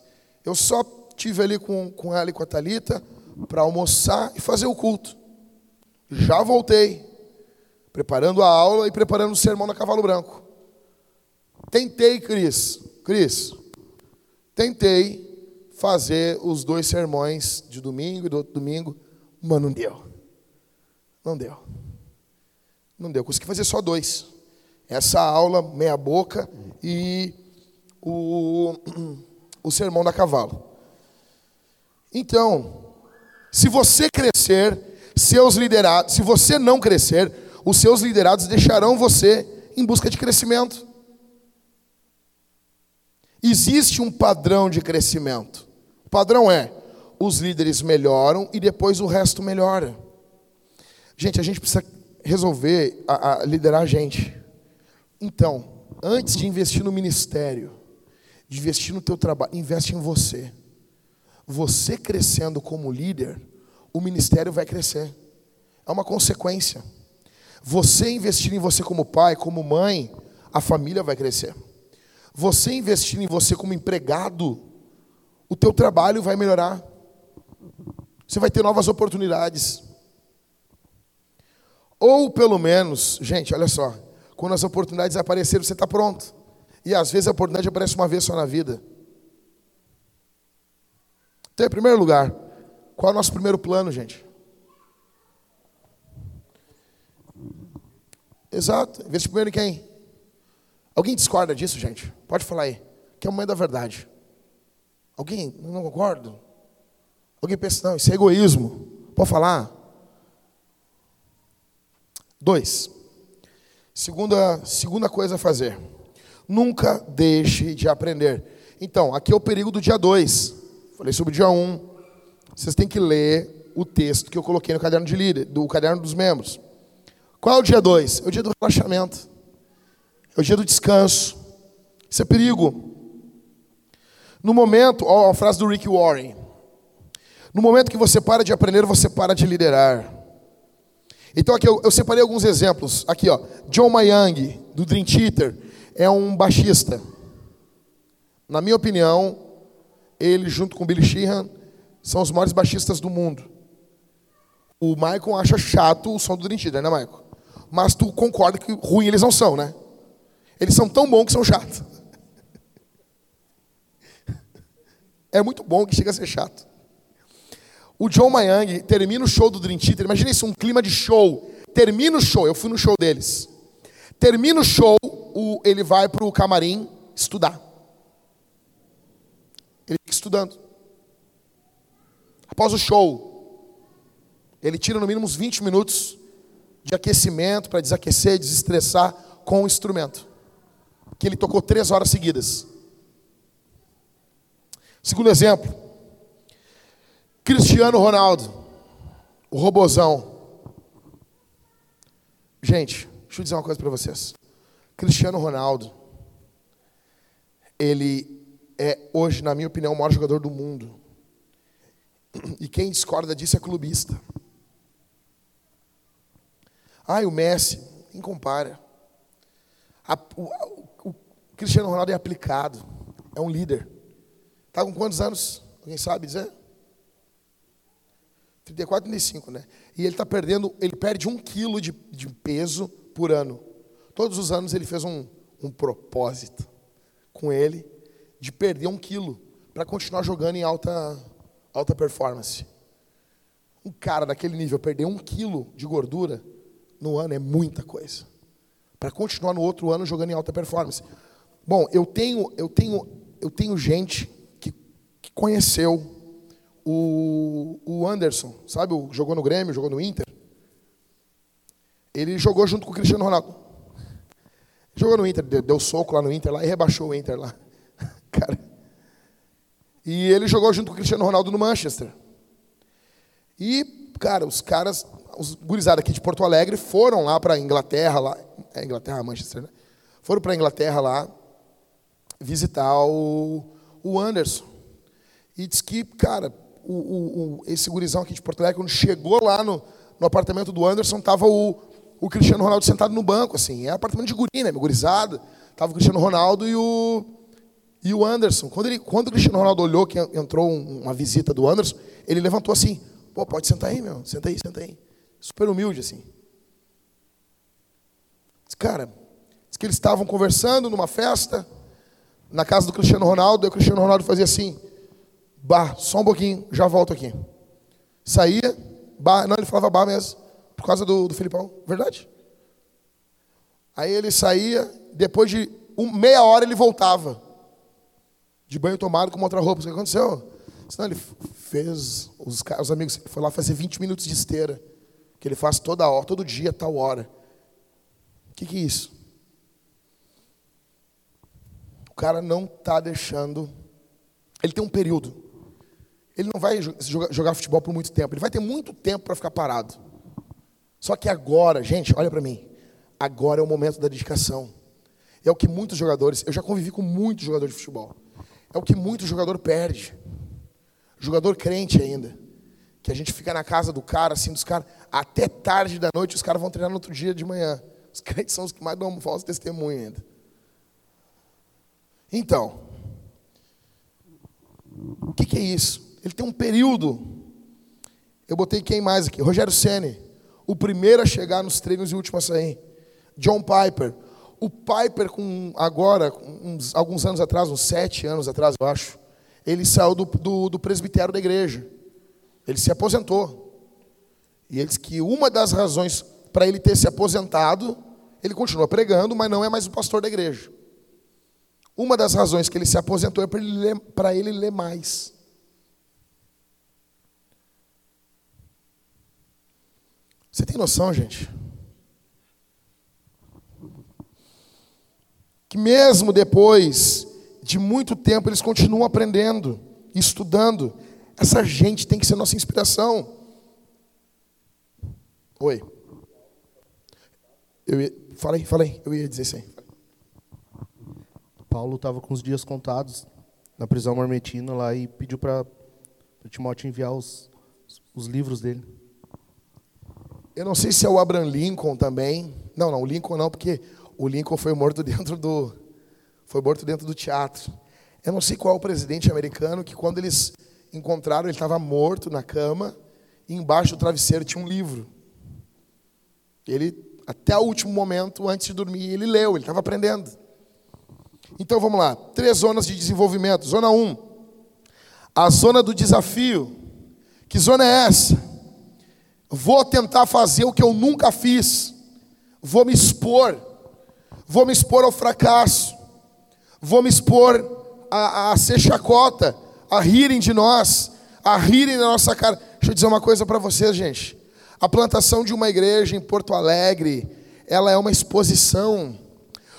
Eu só tive ali com, com ela e com a Thalita para almoçar e fazer o culto. Já voltei preparando a aula e preparando o sermão na Cavalo Branco. Tentei, Cris, Cris, tentei fazer os dois sermões de domingo e do outro domingo, mas não deu. Não deu. Não deu. Consegui fazer só dois. Essa aula, meia boca, e o, o sermão da cavalo. Então, se você crescer, seus liderados, se você não crescer, os seus liderados deixarão você em busca de crescimento. Existe um padrão de crescimento. O padrão é: os líderes melhoram e depois o resto melhora. Gente, a gente precisa resolver a, a liderar a gente. Então, antes de investir no ministério, de investir no teu trabalho, investe em você. Você crescendo como líder, o ministério vai crescer. É uma consequência. Você investir em você como pai, como mãe, a família vai crescer. Você investir em você como empregado, o teu trabalho vai melhorar. Você vai ter novas oportunidades. Ou pelo menos, gente, olha só, quando as oportunidades aparecerem, você está pronto. E às vezes a oportunidade aparece uma vez só na vida. Então, em primeiro lugar, qual é o nosso primeiro plano, gente? Exato. Investe primeiro em quem? Alguém discorda disso, gente? Pode falar aí. Que é o momento da verdade. Alguém não concorda? Alguém pensa, não, isso é egoísmo. Pode falar? Dois. Segunda, segunda coisa a fazer. Nunca deixe de aprender. Então, aqui é o perigo do dia 2. Falei sobre o dia 1. Um. Vocês têm que ler o texto que eu coloquei no caderno de líder, do caderno dos membros. Qual é o dia 2? É o dia do relaxamento. É o dia do descanso. Isso é perigo. No momento, ó, a frase do Rick Warren. No momento que você para de aprender, você para de liderar. Então aqui eu, eu separei alguns exemplos. Aqui, ó, John Mayang, do Dream Theater, é um baixista. Na minha opinião, ele junto com Billy Sheehan são os maiores baixistas do mundo. O Michael acha chato o som do Dream Theater, né, Michael? mas tu concorda que ruim eles não são, né? Eles são tão bons que são chatos. É muito bom que chega a ser chato. O John Mayang termina o show do Dream Theater. Imagina isso, um clima de show. Termina o show, eu fui no show deles. Termina o show, o, ele vai para o camarim estudar. Ele fica estudando. Após o show, ele tira no mínimo uns 20 minutos de aquecimento para desaquecer, desestressar com o instrumento. Que ele tocou três horas seguidas. Segundo exemplo, Cristiano Ronaldo, o robozão. Gente, deixa eu dizer uma coisa para vocês. Cristiano Ronaldo, ele é hoje, na minha opinião, o maior jogador do mundo. E quem discorda disso é clubista. Ai, o Messi, quem compara? O, o, Cristiano Ronaldo é aplicado, é um líder. Está com quantos anos? Alguém sabe dizer? 34, 35, né? E ele está perdendo, ele perde um quilo de, de peso por ano. Todos os anos ele fez um, um propósito com ele de perder um quilo para continuar jogando em alta, alta performance. Um cara daquele nível perder um quilo de gordura no ano é muita coisa. Para continuar no outro ano jogando em alta performance. Bom, eu tenho, eu tenho, eu tenho gente que, que conheceu o, o Anderson, sabe? O, jogou no Grêmio, jogou no Inter. Ele jogou junto com o Cristiano Ronaldo. Jogou no Inter, deu, deu soco lá no Inter lá e rebaixou o Inter lá. Cara. E ele jogou junto com o Cristiano Ronaldo no Manchester. E, cara, os caras, os gurizados aqui de Porto Alegre foram lá para Inglaterra, lá, é Inglaterra, Manchester, né? Foram para Inglaterra lá visitar o, o Anderson. E diz que, cara, o, o, o, esse gurizão aqui de Porto Alegre, quando chegou lá no, no apartamento do Anderson, tava o, o Cristiano Ronaldo sentado no banco, assim. É apartamento de guri, né? Gurizada. Tava o Cristiano Ronaldo e o, e o Anderson. Quando, ele, quando o Cristiano Ronaldo olhou que entrou uma visita do Anderson, ele levantou assim, pô, pode sentar aí, meu. Senta aí, senta aí. Super humilde, assim. Diz, cara, diz que eles estavam conversando numa festa, na casa do Cristiano Ronaldo, e o Cristiano Ronaldo fazia assim, Bah, só um pouquinho, já volto aqui. Saía, bah, não, ele falava bah mesmo, por causa do, do Filipão, verdade. Aí ele saía, depois de um, meia hora ele voltava. De banho tomado com outra roupa. O que aconteceu? Senão ele fez, os, os amigos, foi lá fazer 20 minutos de esteira. Que ele faz toda hora, todo dia, tal hora. O que, que é isso? O cara não está deixando. Ele tem um período ele não vai jogar futebol por muito tempo. Ele vai ter muito tempo para ficar parado. Só que agora, gente, olha para mim. Agora é o momento da dedicação. É o que muitos jogadores, eu já convivi com muitos jogadores de futebol. É o que muito jogador perde. Jogador crente ainda. Que a gente fica na casa do cara, assim, dos caras, até tarde da noite, os caras vão treinar no outro dia de manhã. Os crentes são os que mais dão falso testemunho ainda. Então, o que, que é isso? Ele tem um período. Eu botei quem mais aqui? Rogério Ceni, o primeiro a chegar nos treinos e o último a sair. John Piper. O Piper, com, agora, uns, alguns anos atrás, uns sete anos atrás, eu acho, ele saiu do, do, do presbitério da igreja. Ele se aposentou. E ele disse que uma das razões para ele ter se aposentado, ele continua pregando, mas não é mais o pastor da igreja. Uma das razões que ele se aposentou é para ele, ele ler mais. Você tem noção, gente? Que mesmo depois de muito tempo eles continuam aprendendo, estudando. Essa gente tem que ser nossa inspiração. Oi. Eu ia, falei, falei, eu ia dizer isso aí. Paulo estava com os dias contados na prisão marmetina lá e pediu para Timóteo enviar os, os livros dele. Eu não sei se é o Abraham Lincoln também. Não, não, o Lincoln não, porque o Lincoln foi morto dentro do foi morto dentro do teatro. Eu não sei qual é o presidente americano que quando eles encontraram, ele estava morto na cama e embaixo do travesseiro tinha um livro. Ele até o último momento antes de dormir, ele leu, ele estava aprendendo. Então vamos lá, três zonas de desenvolvimento. Zona 1, um, a zona do desafio. Que zona é essa? Vou tentar fazer o que eu nunca fiz. Vou me expor. Vou me expor ao fracasso. Vou me expor a, a ser chacota, a rirem de nós, a rirem da nossa cara. Deixa eu dizer uma coisa para vocês, gente. A plantação de uma igreja em Porto Alegre, ela é uma exposição.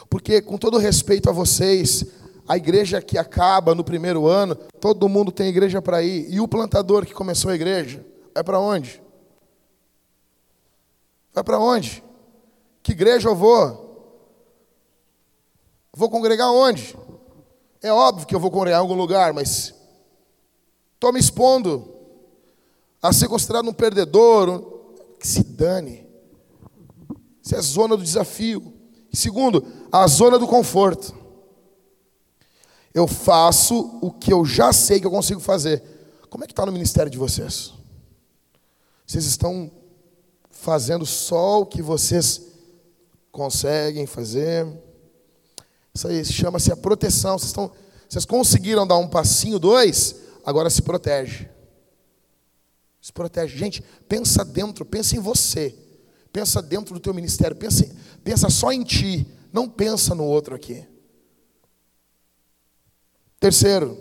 Porque, com todo respeito a vocês, a igreja que acaba no primeiro ano, todo mundo tem igreja para ir. E o plantador que começou a igreja, é para onde? Vai para onde? Que igreja eu vou? Vou congregar onde? É óbvio que eu vou congregar em algum lugar, mas estou me expondo a ser considerado um perdedor, que se dane. Isso é a zona do desafio. Segundo, a zona do conforto. Eu faço o que eu já sei que eu consigo fazer. Como é que está no ministério de vocês? Vocês estão fazendo só o que vocês conseguem fazer. Isso aí chama-se a proteção. Vocês, estão, vocês conseguiram dar um passinho, dois, agora se protege. Se protege. Gente, pensa dentro, pensa em você. Pensa dentro do teu ministério, pensa, pensa só em ti, não pensa no outro aqui. Terceiro,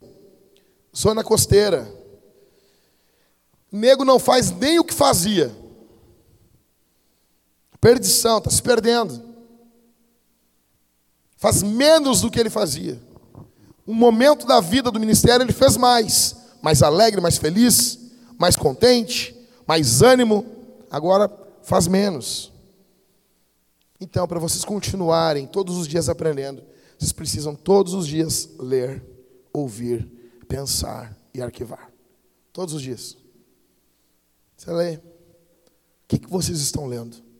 zona costeira. Nego não faz nem o que fazia. Perdição, está se perdendo. Faz menos do que ele fazia. Um momento da vida do ministério ele fez mais, mais alegre, mais feliz, mais contente, mais ânimo. Agora faz menos. Então, para vocês continuarem todos os dias aprendendo, vocês precisam todos os dias ler, ouvir, pensar e arquivar. Todos os dias. Você lê. O que, que vocês estão lendo?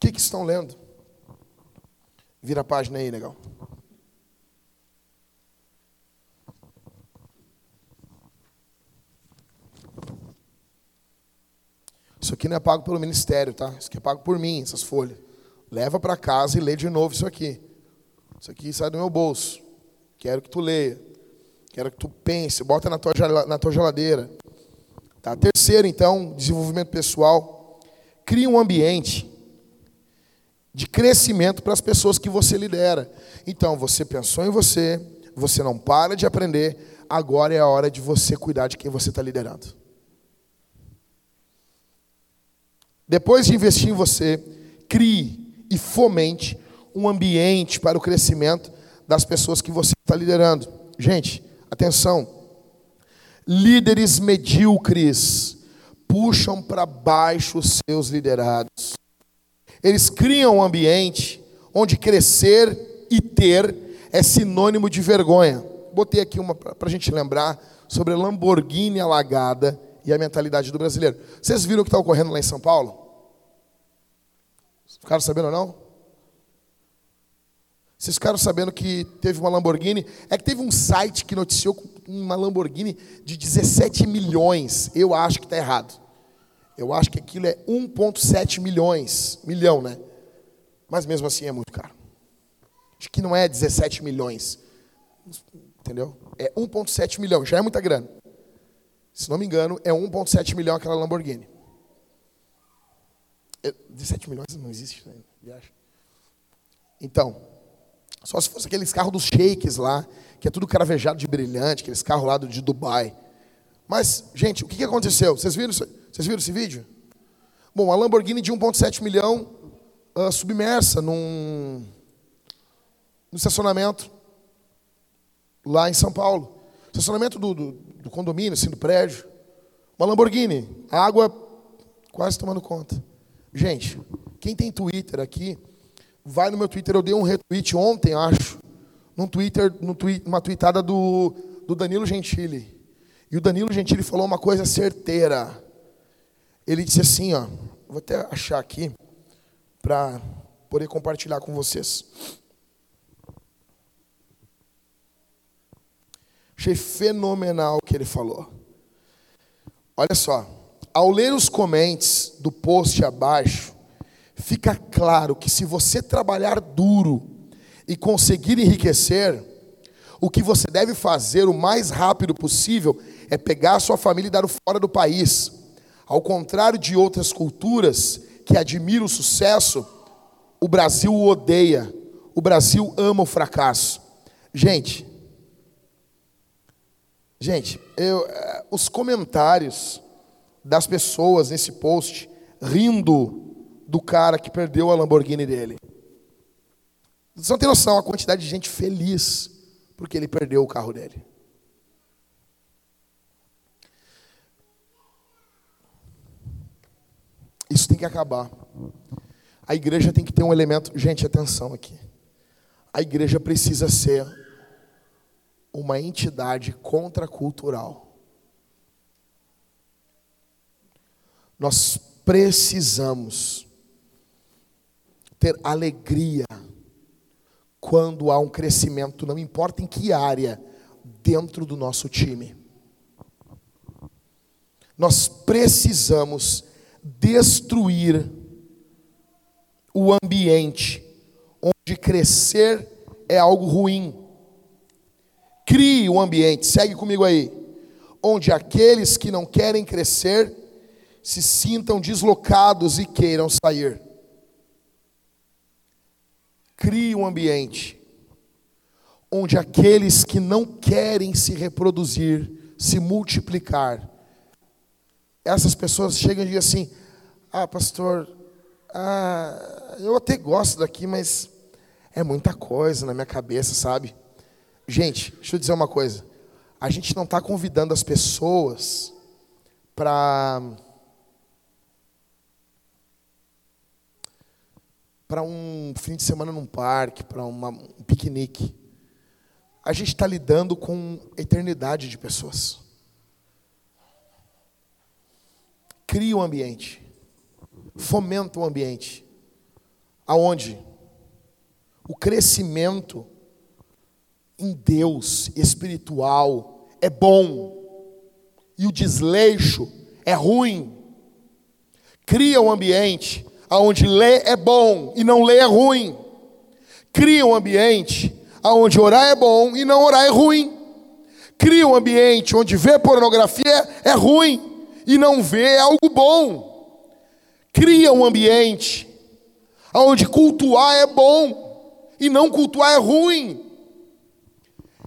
Que, que estão lendo? Vira a página aí, legal. Isso aqui não é pago pelo ministério, tá? Isso aqui é pago por mim, essas folhas. Leva para casa e lê de novo isso aqui. Isso aqui sai do meu bolso. Quero que tu leia. Quero que tu pense, bota na tua, na tua geladeira. Tá? Terceiro, então, desenvolvimento pessoal. Cria um ambiente de crescimento para as pessoas que você lidera. Então, você pensou em você, você não para de aprender, agora é a hora de você cuidar de quem você está liderando. Depois de investir em você, crie e fomente um ambiente para o crescimento das pessoas que você está liderando. Gente, atenção. Líderes medíocres puxam para baixo os seus liderados. Eles criam um ambiente onde crescer e ter é sinônimo de vergonha. Botei aqui uma para a gente lembrar sobre a Lamborghini alagada e a mentalidade do brasileiro. Vocês viram o que está ocorrendo lá em São Paulo? Ficaram sabendo ou não? Vocês ficaram sabendo que teve uma Lamborghini? É que teve um site que noticiou uma Lamborghini de 17 milhões. Eu acho que está errado. Eu acho que aquilo é 1,7 milhões. Milhão, né? Mas mesmo assim é muito caro. Acho que não é 17 milhões. Entendeu? É 1,7 milhão. Já é muita grana. Se não me engano, é 1,7 milhão aquela Lamborghini. É, 17 milhões não existe, né? Então, só se fosse aqueles carros dos shakes lá, que é tudo cravejado de brilhante, aqueles carros lá de Dubai. Mas, gente, o que aconteceu? Vocês viram isso? Vocês viram esse vídeo? Bom, a Lamborghini de 1,7 milhão uh, submersa num, no estacionamento lá em São Paulo. Estacionamento do, do, do condomínio, assim, do prédio. Uma Lamborghini, água quase tomando conta. Gente, quem tem Twitter aqui, vai no meu Twitter, eu dei um retweet ontem, acho, num Twitter, num uma tweetada do, do Danilo Gentili. E o Danilo Gentili falou uma coisa certeira ele disse assim, ó, vou até achar aqui para poder compartilhar com vocês. Achei fenomenal o que ele falou. Olha só, ao ler os comentários do post abaixo, fica claro que se você trabalhar duro e conseguir enriquecer, o que você deve fazer o mais rápido possível é pegar a sua família e dar o fora do país Ao contrário de outras culturas que admiram o sucesso, o Brasil o odeia. O Brasil ama o fracasso. Gente, gente, eu, eh, os comentários das pessoas nesse post rindo do cara que perdeu a Lamborghini dele. Você não tem noção a quantidade de gente feliz porque ele perdeu o carro dele. Isso tem que acabar. A igreja tem que ter um elemento. Gente, atenção aqui. A igreja precisa ser uma entidade contracultural. Nós precisamos ter alegria quando há um crescimento, não importa em que área, dentro do nosso time. Nós precisamos destruir o ambiente onde crescer é algo ruim. Crie um ambiente, segue comigo aí, onde aqueles que não querem crescer se sintam deslocados e queiram sair. Crie um ambiente onde aqueles que não querem se reproduzir, se multiplicar, essas pessoas chegam e dizem assim: Ah, pastor, ah, eu até gosto daqui, mas é muita coisa na minha cabeça, sabe? Gente, deixa eu dizer uma coisa. A gente não está convidando as pessoas para para um fim de semana num parque, para um piquenique. A gente está lidando com eternidade de pessoas. Cria um ambiente, fomenta um ambiente, aonde o crescimento em Deus espiritual é bom e o desleixo é ruim. Cria um ambiente aonde ler é bom e não ler é ruim. Cria um ambiente aonde orar é bom e não orar é ruim. Cria um ambiente onde ver pornografia é ruim e não ver é algo bom. Cria um ambiente onde cultuar é bom e não cultuar é ruim.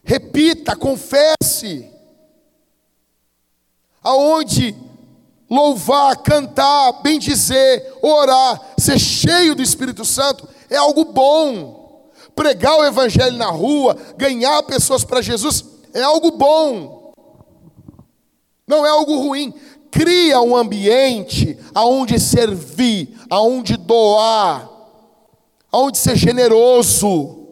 Repita, confesse. Aonde louvar, cantar, bendizer, orar, ser cheio do Espírito Santo é algo bom. Pregar o Evangelho na rua, ganhar pessoas para Jesus é algo bom. Não é algo ruim. Cria um ambiente aonde servir, aonde doar, aonde ser generoso.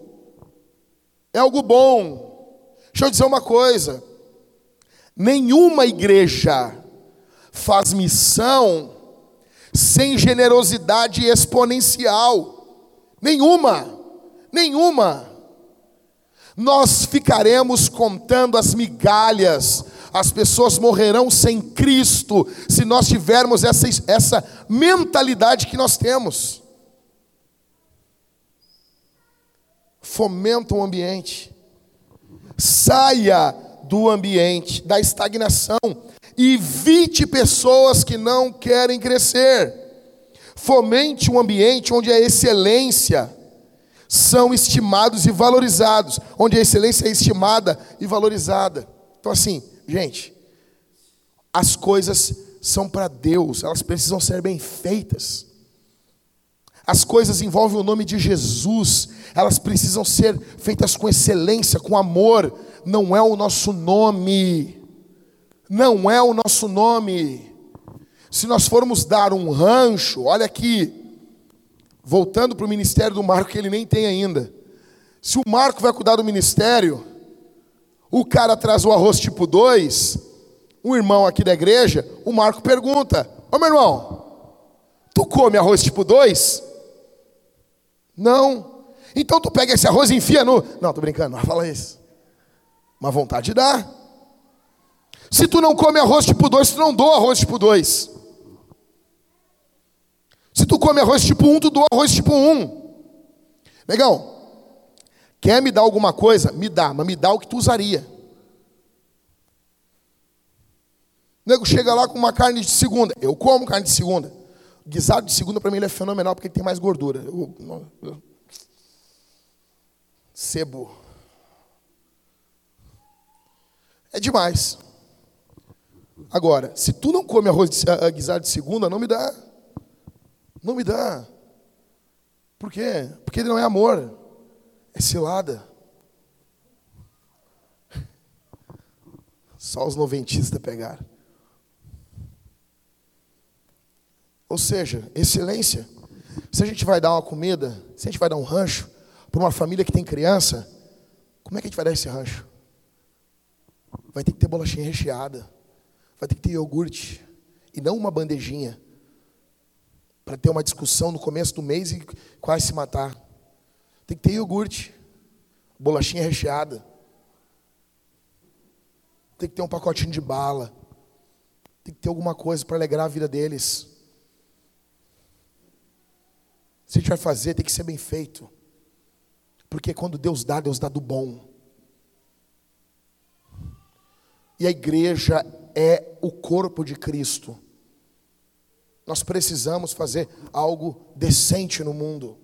É algo bom. Deixa eu dizer uma coisa. Nenhuma igreja faz missão sem generosidade exponencial. Nenhuma, nenhuma. Nós ficaremos contando as migalhas, as pessoas morrerão sem Cristo, se nós tivermos essa, essa mentalidade que nós temos. Fomenta o ambiente, saia do ambiente, da estagnação, Evite pessoas que não querem crescer. Fomente um ambiente onde a excelência são estimados e valorizados, onde a excelência é estimada e valorizada. Então assim, gente, as coisas são para Deus, elas precisam ser bem feitas. As coisas envolvem o nome de Jesus, elas precisam ser feitas com excelência, com amor, não é o nosso nome não é o nosso nome. Se nós formos dar um rancho, olha aqui, voltando para o ministério do Marco, que ele nem tem ainda. Se o Marco vai cuidar do ministério, o cara traz o arroz tipo 2, um irmão aqui da igreja, o Marco pergunta: Ô meu irmão, tu come arroz tipo 2? Não. Então tu pega esse arroz e enfia no. Não, tô brincando, não fala isso. Uma vontade dá. Se tu não come arroz tipo 2, tu não doa arroz tipo 2. Se tu come arroz tipo 1, um, tu doa arroz tipo 1. Um. Legal? Quer me dar alguma coisa? Me dá, mas me dá o que tu usaria. O nego chega lá com uma carne de segunda. Eu como carne de segunda. Guisado de segunda, para mim, ele é fenomenal porque ele tem mais gordura. Eu, eu, sebo. É demais. Agora, se tu não come arroz de, uh, guisado de segunda, não me dá. Não me dá. Por quê? Porque ele não é amor. É cilada. Só os noventistas pegaram. Ou seja, excelência. Se a gente vai dar uma comida, se a gente vai dar um rancho para uma família que tem criança, como é que a gente vai dar esse rancho? Vai ter que ter bolachinha recheada, vai ter que ter iogurte, e não uma bandejinha, para ter uma discussão no começo do mês e quase se matar. Tem que ter iogurte, bolachinha recheada, tem que ter um pacotinho de bala, tem que ter alguma coisa para alegrar a vida deles. Se a gente vai fazer, tem que ser bem feito. Porque quando Deus dá, Deus dá do bom. E a igreja é o corpo de Cristo. Nós precisamos fazer algo decente no mundo.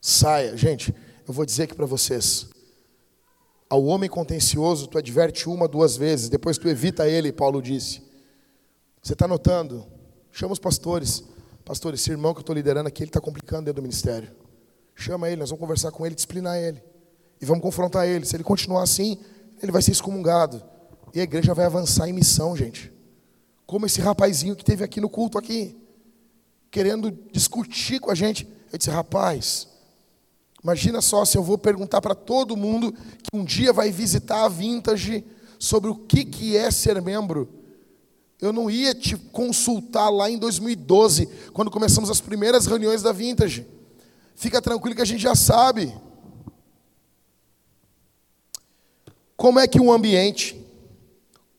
Saia, gente, eu vou dizer aqui para vocês. Ao homem contencioso, tu adverte uma, duas vezes, depois tu evita ele, Paulo disse. Você está notando? Chama os pastores. Pastor, esse irmão que eu estou liderando aqui, ele está complicando dentro do ministério. Chama ele, nós vamos conversar com ele, disciplinar ele. E vamos confrontar ele. Se ele continuar assim, ele vai ser excomungado. E a igreja vai avançar em missão, gente. Como esse rapazinho que teve aqui no culto aqui, querendo discutir com a gente. Eu disse, rapaz, imagina só se eu vou perguntar para todo mundo que um dia vai visitar a Vintage sobre o que, que é ser membro eu não ia te consultar lá em 2012, quando começamos as primeiras reuniões da Vintage. Fica tranquilo que a gente já sabe. Como é que um ambiente,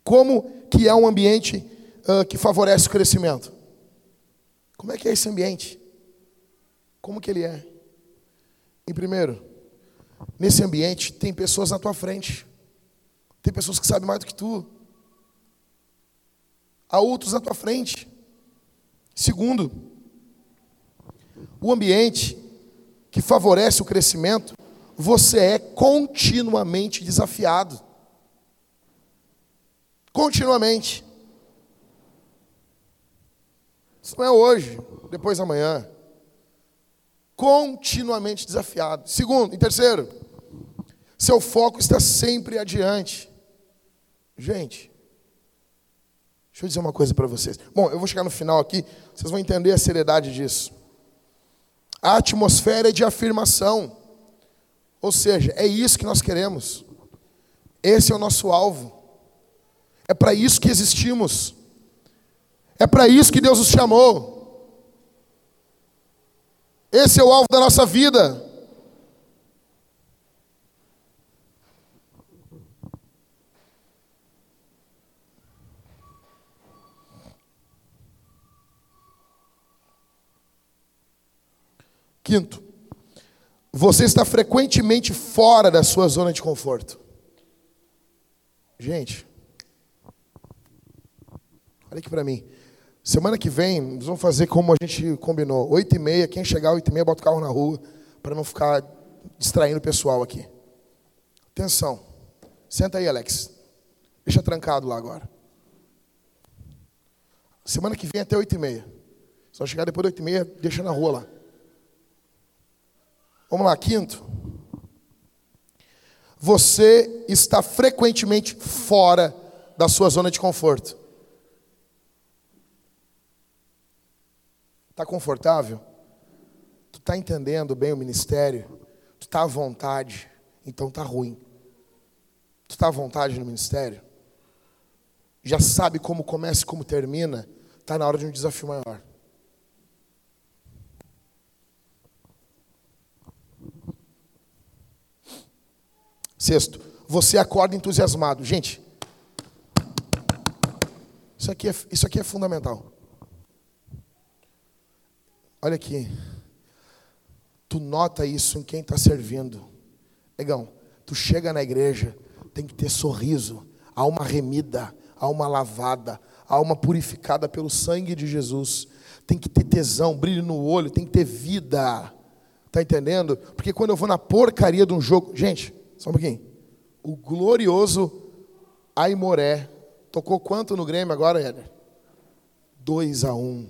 como que é um ambiente uh, que favorece o crescimento? Como é que é esse ambiente? Como que ele é? Em primeiro, nesse ambiente tem pessoas na tua frente. Tem pessoas que sabem mais do que tu há outros na tua frente. Segundo, o ambiente que favorece o crescimento, você é continuamente desafiado. Continuamente. Isso não é hoje, depois amanhã. Continuamente desafiado. Segundo, em terceiro, seu foco está sempre adiante. Gente, Deixa eu dizer uma coisa para vocês. Bom, eu vou chegar no final aqui, vocês vão entender a seriedade disso. A atmosfera é de afirmação. Ou seja, é isso que nós queremos. Esse é o nosso alvo. É para isso que existimos. É para isso que Deus nos chamou. Esse é o alvo da nossa vida. Quinto, você está frequentemente fora da sua zona de conforto. Gente, olha aqui para mim. Semana que vem, nós vamos fazer como a gente combinou. Oito e meia, quem chegar oito e meia, bota o carro na rua, para não ficar distraindo o pessoal aqui. Atenção. Senta aí, Alex. Deixa trancado lá agora. Semana que vem até oito e meia. Só chegar depois de oito e meia, deixa na rua lá. Vamos lá, quinto. Você está frequentemente fora da sua zona de conforto. Está confortável? Tu está entendendo bem o ministério? Tu está à vontade? Então está ruim. Tu está à vontade no ministério? Já sabe como começa e como termina? Está na hora de um desafio maior. Sexto, você acorda entusiasmado. Gente, isso aqui é, isso aqui é fundamental. Olha aqui. Tu nota isso em quem está servindo. Negão, tu chega na igreja, tem que ter sorriso, alma remida, alma lavada, alma purificada pelo sangue de Jesus. Tem que ter tesão, brilho no olho, tem que ter vida. Tá entendendo? Porque quando eu vou na porcaria de um jogo. Gente, só um pouquinho. O glorioso Aimoré. Tocou quanto no Grêmio agora, Éder? 2 a 1 um.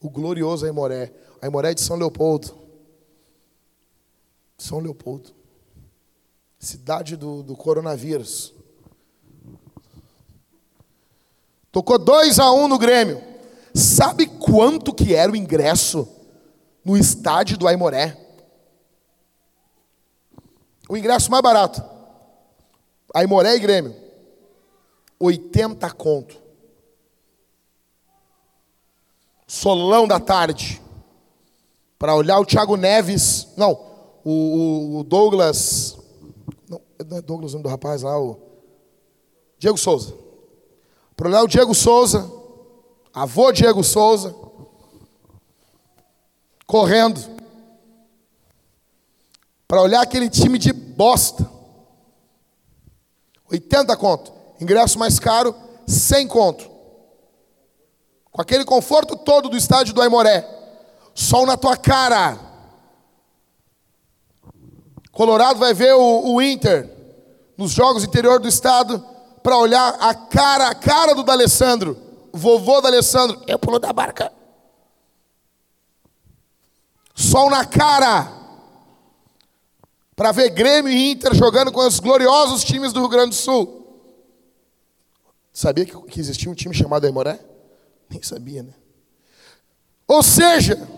O glorioso Aimoré. Aimoré de São Leopoldo. São Leopoldo. Cidade do, do coronavírus. Tocou 2 a 1 um no Grêmio. Sabe quanto que era o ingresso no estádio do Aimoré? O ingresso mais barato. Aimoré e Grêmio. 80 conto. Solão da tarde. Para olhar o Thiago Neves. Não, o, o Douglas. Não, não é Douglas o nome do rapaz lá, o. Diego Souza. Para olhar o Diego Souza. Avô Diego Souza. Correndo para olhar aquele time de bosta. 80 conto. Ingresso mais caro, 100 conto. Com aquele conforto todo do estádio do Aimoré. Sol na tua cara. Colorado vai ver o, o Inter nos jogos interior do estado para olhar a cara, a cara do D'Alessandro, vovô D'Alessandro. Eu pulo da barca. Sol na cara para ver Grêmio e Inter jogando com os gloriosos times do Rio Grande do Sul. Sabia que, existia um time chamado Aimoré? Nem sabia, né? Ou seja,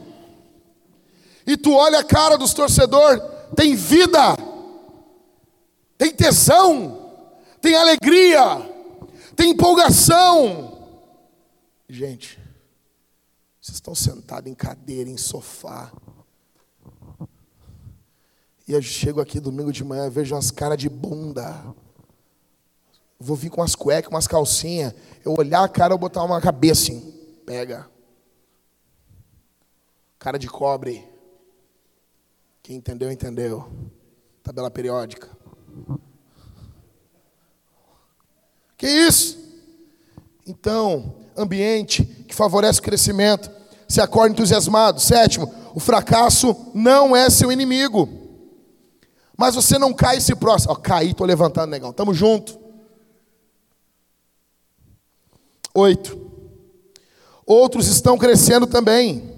e tu olha a cara dos torcedores, tem vida, tem tesão, tem alegria, tem empolgação. Gente, vocês estão sentados em cadeira, em sofá, e eu chego aqui domingo de manhã, vejo umas caras de bunda. Vou vir com umas cuecas, umas calcinhas. Eu olhar a cara, eu botar uma cabeça assim. Pega. Cara de cobre. Quem entendeu, entendeu. Tabela periódica. Que isso? Então, ambiente que favorece o crescimento. Se acorde entusiasmado. Sétimo, o fracasso não é seu inimigo. Mas você não cai se prostra. Ó, caí, estou levantando, negão. Tamo junto. Oito. Outros estão crescendo também.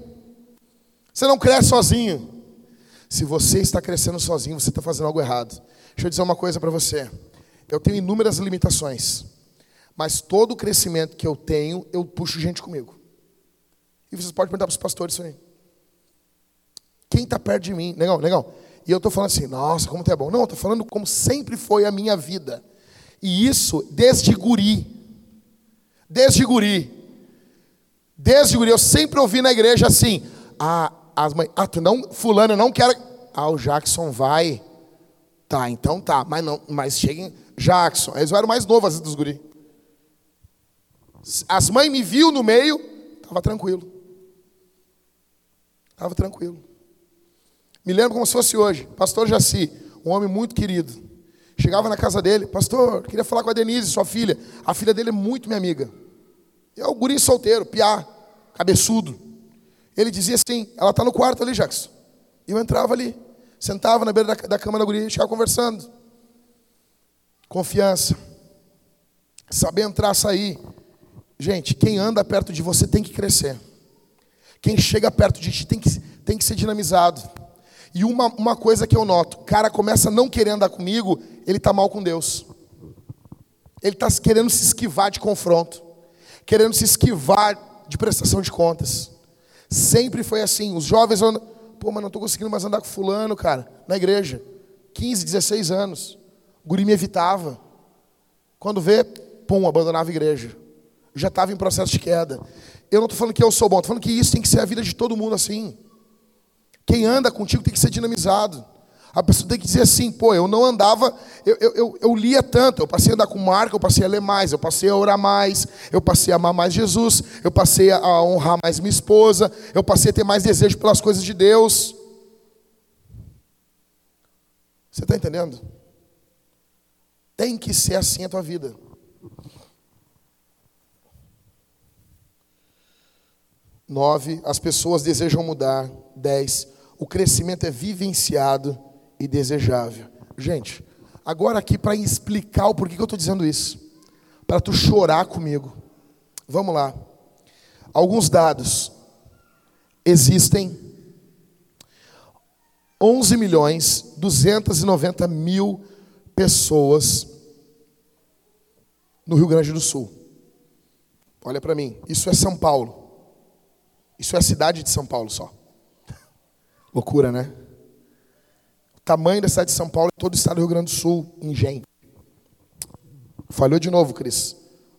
Você não cresce sozinho. Se você está crescendo sozinho, você está fazendo algo errado. Deixa eu dizer uma coisa para você. Eu tenho inúmeras limitações. Mas todo o crescimento que eu tenho, eu puxo gente comigo. E vocês podem perguntar para os pastores isso aí. Quem está perto de mim? Negão, negão. E eu estou falando assim, nossa, como tu é bom. Não, eu estou falando como sempre foi a minha vida. E isso desde guri. Desde guri. Desde guri. Eu sempre ouvi na igreja assim, ah, as mães, ah, tu não, fulano, eu não quero. Ah, o Jackson vai. Tá, então tá. Mas não, mas cheguem. Jackson. Eles eram mais novos dos guri. As mães me viu no meio, estava tranquilo. Estava tranquilo. Me lembro como se fosse hoje. Pastor Jaci, um homem muito querido. Chegava na casa dele, pastor, queria falar com a Denise, sua filha. A filha dele é muito minha amiga. É o guri solteiro, piá, cabeçudo. Ele dizia assim: ela está no quarto ali, Jackson. E eu entrava ali, sentava na beira da, da cama da guria e ficava conversando. Confiança. Saber entrar, sair. Gente, quem anda perto de você tem que crescer. Quem chega perto de ti tem que, tem que ser dinamizado. E uma, uma coisa que eu noto, o cara começa a não querer andar comigo, ele está mal com Deus. Ele está querendo se esquivar de confronto, querendo se esquivar de prestação de contas. Sempre foi assim. Os jovens andam, pô, mas não estou conseguindo mais andar com fulano, cara, na igreja. 15, 16 anos. O guri me evitava. Quando vê, pum, abandonava a igreja. já estava em processo de queda. Eu não estou falando que eu sou bom, estou falando que isso tem que ser a vida de todo mundo assim. Quem anda contigo tem que ser dinamizado. A pessoa tem que dizer assim, pô, eu não andava, eu, eu, eu, lia tanto, eu passei a andar com marca, eu passei a ler mais, eu passei a orar mais, eu passei a amar mais Jesus, eu passei a honrar mais minha esposa, eu passei a ter mais desejo pelas coisas de Deus. Você está entendendo? Tem que ser assim a tua vida. Nove, as pessoas desejam mudar. Dez, o crescimento é vivenciado e desejável. Gente, agora aqui para explicar o porquê que eu estou dizendo isso. Para tu chorar comigo. Vamos lá. Alguns dados. Existem 11 milhões 290 mil pessoas no Rio Grande do Sul. Olha para mim, isso é São Paulo. Isso é a cidade de São Paulo só. Loucura, né? Tamanho da cidade de São Paulo é todo o estado do Rio Grande do Sul em gente. Falhou de novo, Cris.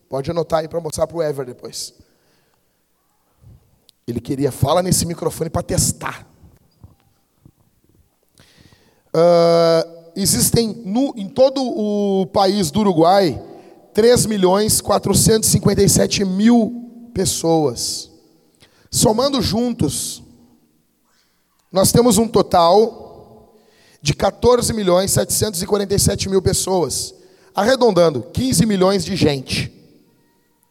Pode anotar aí para mostrar para o Ever depois. Ele queria, fala nesse microfone para testar. Uh, existem no, em todo o país do Uruguai 3 milhões 457 mil pessoas. Somando juntos, nós temos um total de 14 milhões 747 mil pessoas. Arredondando, 15 milhões de gente.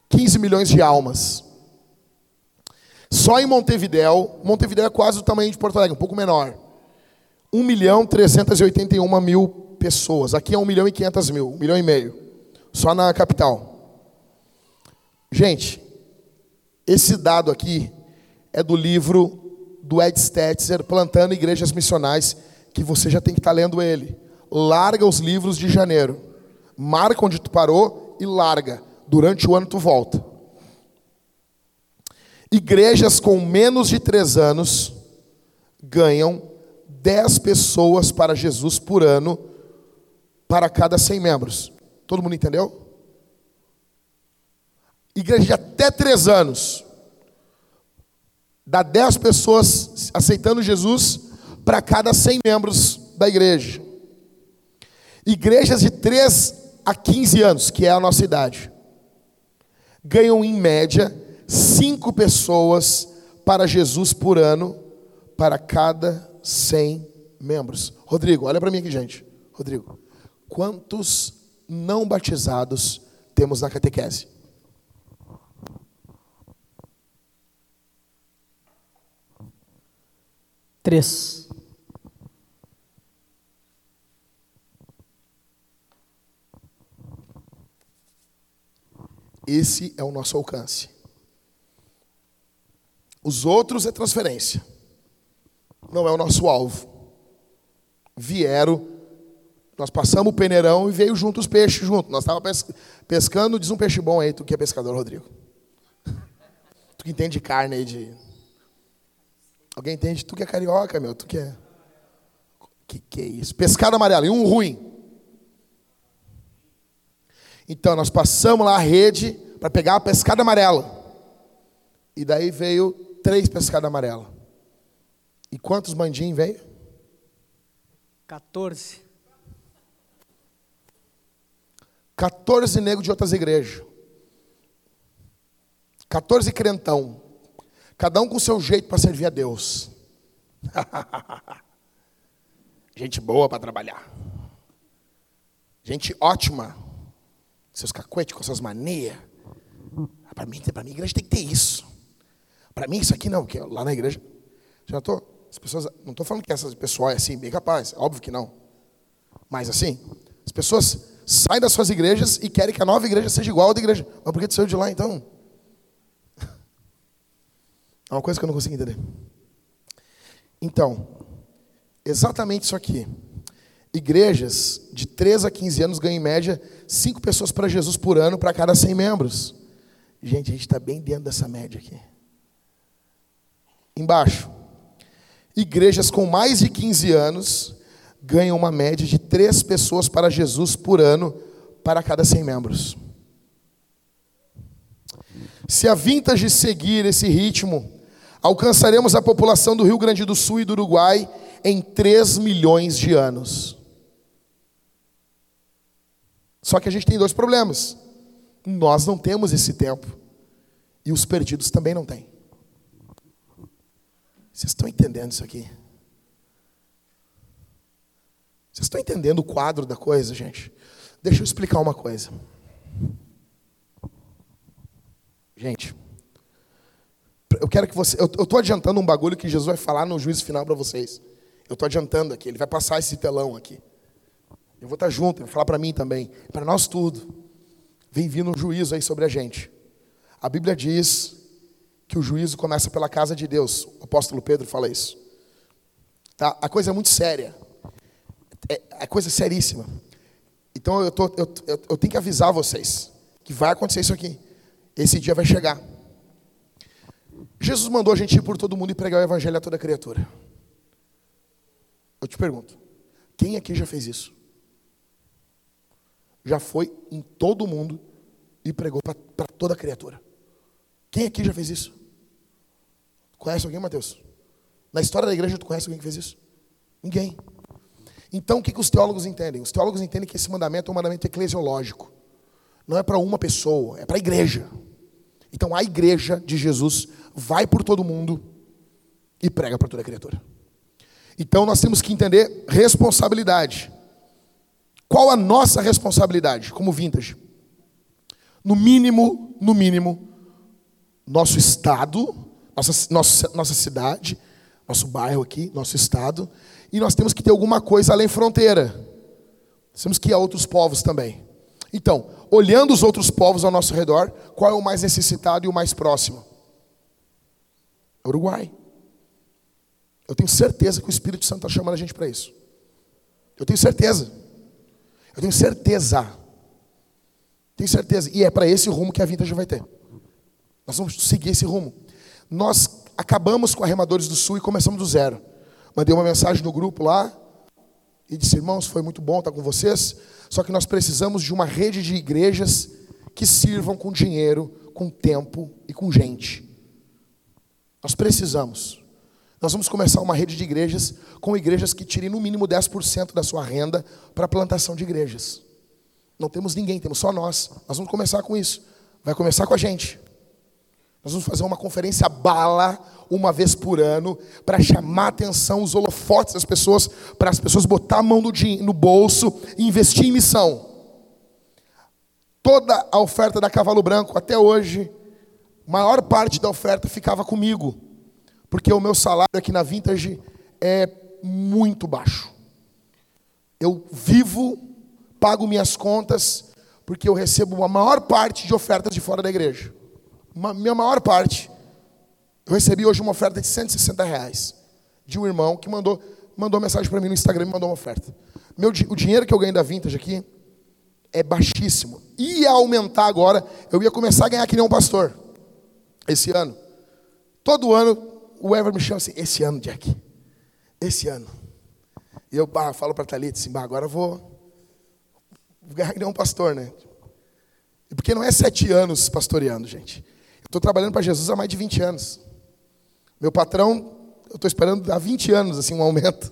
15 milhões de almas. Só em Montevidéu, Montevidéu é quase o tamanho de Porto Alegre, um pouco menor. 1 milhão 381 mil pessoas. Aqui é 1 milhão e 500 mil, 1 milhão e meio. Só na capital. Gente, esse dado aqui é do livro do Ed Stetzer, Plantando Igrejas Missionais, que você já tem que estar lendo ele. Larga os livros de janeiro. Marca onde tu parou e larga. Durante o ano tu volta. Igrejas com menos de três anos ganham 10 pessoas para Jesus por ano para cada 100 membros. Todo mundo entendeu? Igreja de até 3 anos dá 10 pessoas aceitando Jesus para cada 100 membros da igreja. Igrejas de 3 a 15 anos, que é a nossa idade, ganham em média 5 pessoas para Jesus por ano para cada 100 membros. Rodrigo, olha para mim aqui, gente. Rodrigo, quantos não batizados temos na catequese? Três. Esse é o nosso alcance. Os outros é transferência não é o nosso alvo. Vieram, nós passamos o peneirão e veio junto os peixes junto. Nós estávamos pescando, diz um peixe bom aí, tu que é pescador, Rodrigo. Tu que entende carne aí de. Alguém entende? Tu que é carioca, meu, tu que é. Que que é isso? Pescado amarelo, e um ruim. Então nós passamos lá a rede para pegar a pescada amarela. E daí veio três pescadas amarelas. E quantos mandim veio? 14. 14 negros de outras igrejas. 14 crentão. Cada um com seu jeito para servir a Deus. Gente boa para trabalhar. Gente ótima. Seus cacuetes com suas manias. Para mim, para mim, a igreja tem que ter isso. Para mim, isso aqui não, porque lá na igreja. Já estou. As pessoas, não estou falando que essa pessoa é assim, bem capaz, óbvio que não. Mas assim, as pessoas saem das suas igrejas e querem que a nova igreja seja igual à da igreja. Mas por que tu saiu de lá então? É uma coisa que eu não consigo entender. Então, exatamente isso aqui. Igrejas de 3 a 15 anos ganham em média 5 pessoas para Jesus por ano para cada 100 membros. Gente, a gente está bem dentro dessa média aqui. Embaixo, igrejas com mais de 15 anos ganham uma média de três pessoas para Jesus por ano para cada 100 membros. Se a Vintage seguir esse ritmo, alcançaremos a população do Rio Grande do Sul e do Uruguai em 3 milhões de anos. Só que a gente tem dois problemas. Nós não temos esse tempo. E os perdidos também não têm. Vocês estão entendendo isso aqui? Vocês estão entendendo o quadro da coisa, gente? Deixa eu explicar uma coisa. Gente, eu quero que você. Eu estou adiantando um bagulho que Jesus vai falar no juízo final para vocês. Eu estou adiantando aqui, ele vai passar esse telão aqui. Eu vou estar junto, ele vai falar para mim também. Para nós tudo. Vem vindo um juízo aí sobre a gente. A Bíblia diz que o juízo começa pela casa de Deus. O apóstolo Pedro fala isso. Tá? A coisa é muito séria. É, a coisa é seríssima. Então eu, tô, eu, eu, eu tenho que avisar vocês que vai acontecer isso aqui. Esse dia vai chegar. Jesus mandou a gente ir por todo mundo e pregar o evangelho a toda criatura. Eu te pergunto, quem aqui já fez isso? Já foi em todo mundo e pregou para toda criatura. Quem aqui já fez isso? Conhece alguém, Mateus? Na história da igreja, tu conhece alguém que fez isso? Ninguém. Então, o que, que os teólogos entendem? Os teólogos entendem que esse mandamento é um mandamento eclesiológico. Não é para uma pessoa, é para a igreja. Então, a igreja de Jesus vai por todo mundo e prega para toda criatura. Então, nós temos que entender responsabilidade. Qual a nossa responsabilidade como vintage? No mínimo, no mínimo, nosso estado, nossa, nossa, nossa cidade, nosso bairro aqui, nosso estado, e nós temos que ter alguma coisa além fronteira. temos que ir a outros povos também. Então, olhando os outros povos ao nosso redor, qual é o mais necessitado e o mais próximo? Uruguai. Eu tenho certeza que o Espírito Santo está chamando a gente para isso. Eu tenho certeza. Eu tenho certeza. Tenho certeza. E é para esse rumo que a Vintage vai ter. Nós vamos seguir esse rumo. Nós acabamos com a Remadores do Sul e começamos do zero. Mandei uma mensagem no grupo lá e disse: irmãos, foi muito bom estar com vocês, só que nós precisamos de uma rede de igrejas que sirvam com dinheiro, com tempo e com gente. Nós precisamos. Nós vamos começar uma rede de igrejas com igrejas que tirem no mínimo 10% da sua renda para a plantação de igrejas. Não temos ninguém, temos só nós. Nós vamos começar com isso. Vai começar com a gente. Nós vamos fazer uma conferência bala uma vez por ano para chamar a atenção, os holofotes das pessoas, para as pessoas botar a mão no, no bolso e investir em missão. Toda a oferta da Cavalo Branco até hoje, maior parte da oferta ficava comigo, porque o meu salário aqui na Vintage é muito baixo. Eu vivo, pago minhas contas, porque eu recebo a maior parte de ofertas de fora da igreja uma, minha maior parte, eu recebi hoje uma oferta de 160 reais de um irmão que mandou, mandou mensagem para mim no Instagram e mandou uma oferta. Meu, o dinheiro que eu ganho da Vintage aqui é baixíssimo. Ia aumentar agora, eu ia começar a ganhar que nem um pastor. Esse ano. Todo ano, o Ever me chama assim, esse ano, Jack. Esse ano. E eu bah, falo para a Thalita assim, bah, agora eu vou, ganhar que um pastor, né? Porque não é sete anos pastoreando, gente. Estou trabalhando para Jesus há mais de 20 anos. Meu patrão, eu estou esperando há 20 anos assim um aumento.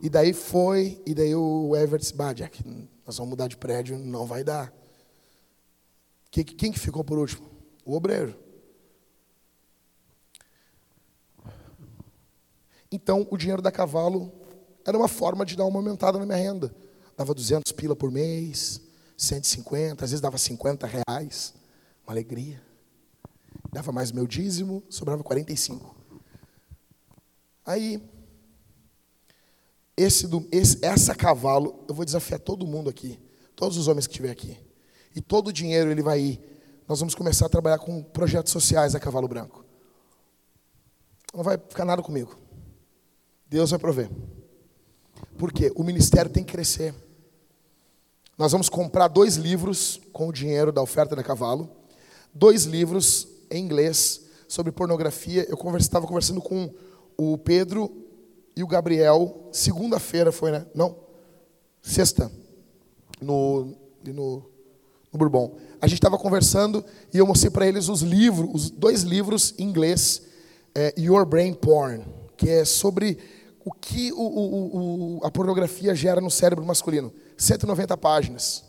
E daí foi, e daí o Everett disse, bah, Jack, nós vamos mudar de prédio, não vai dar. Quem que ficou por último? O obreiro. Então, o dinheiro da cavalo era uma forma de dar uma aumentada na minha renda. Dava 200 pila por mês, 150, às vezes dava 50 reais. Uma alegria. Dava mais meu dízimo, sobrava 45. Aí, esse, esse, essa cavalo, eu vou desafiar todo mundo aqui, todos os homens que estiver aqui. E todo o dinheiro ele vai ir. Nós vamos começar a trabalhar com projetos sociais a cavalo branco. Não vai ficar nada comigo. Deus vai prover. Porque o ministério tem que crescer. Nós vamos comprar dois livros com o dinheiro da oferta da cavalo dois livros em inglês sobre pornografia. Eu estava conversando com o Pedro e o Gabriel, segunda-feira foi, né? Não, sexta, no, no, no Bourbon. A gente estava conversando e eu mostrei para eles os livros, os dois livros em inglês, é, Your Brain Porn, que é sobre o que o, o, o, a pornografia gera no cérebro masculino. 190 páginas.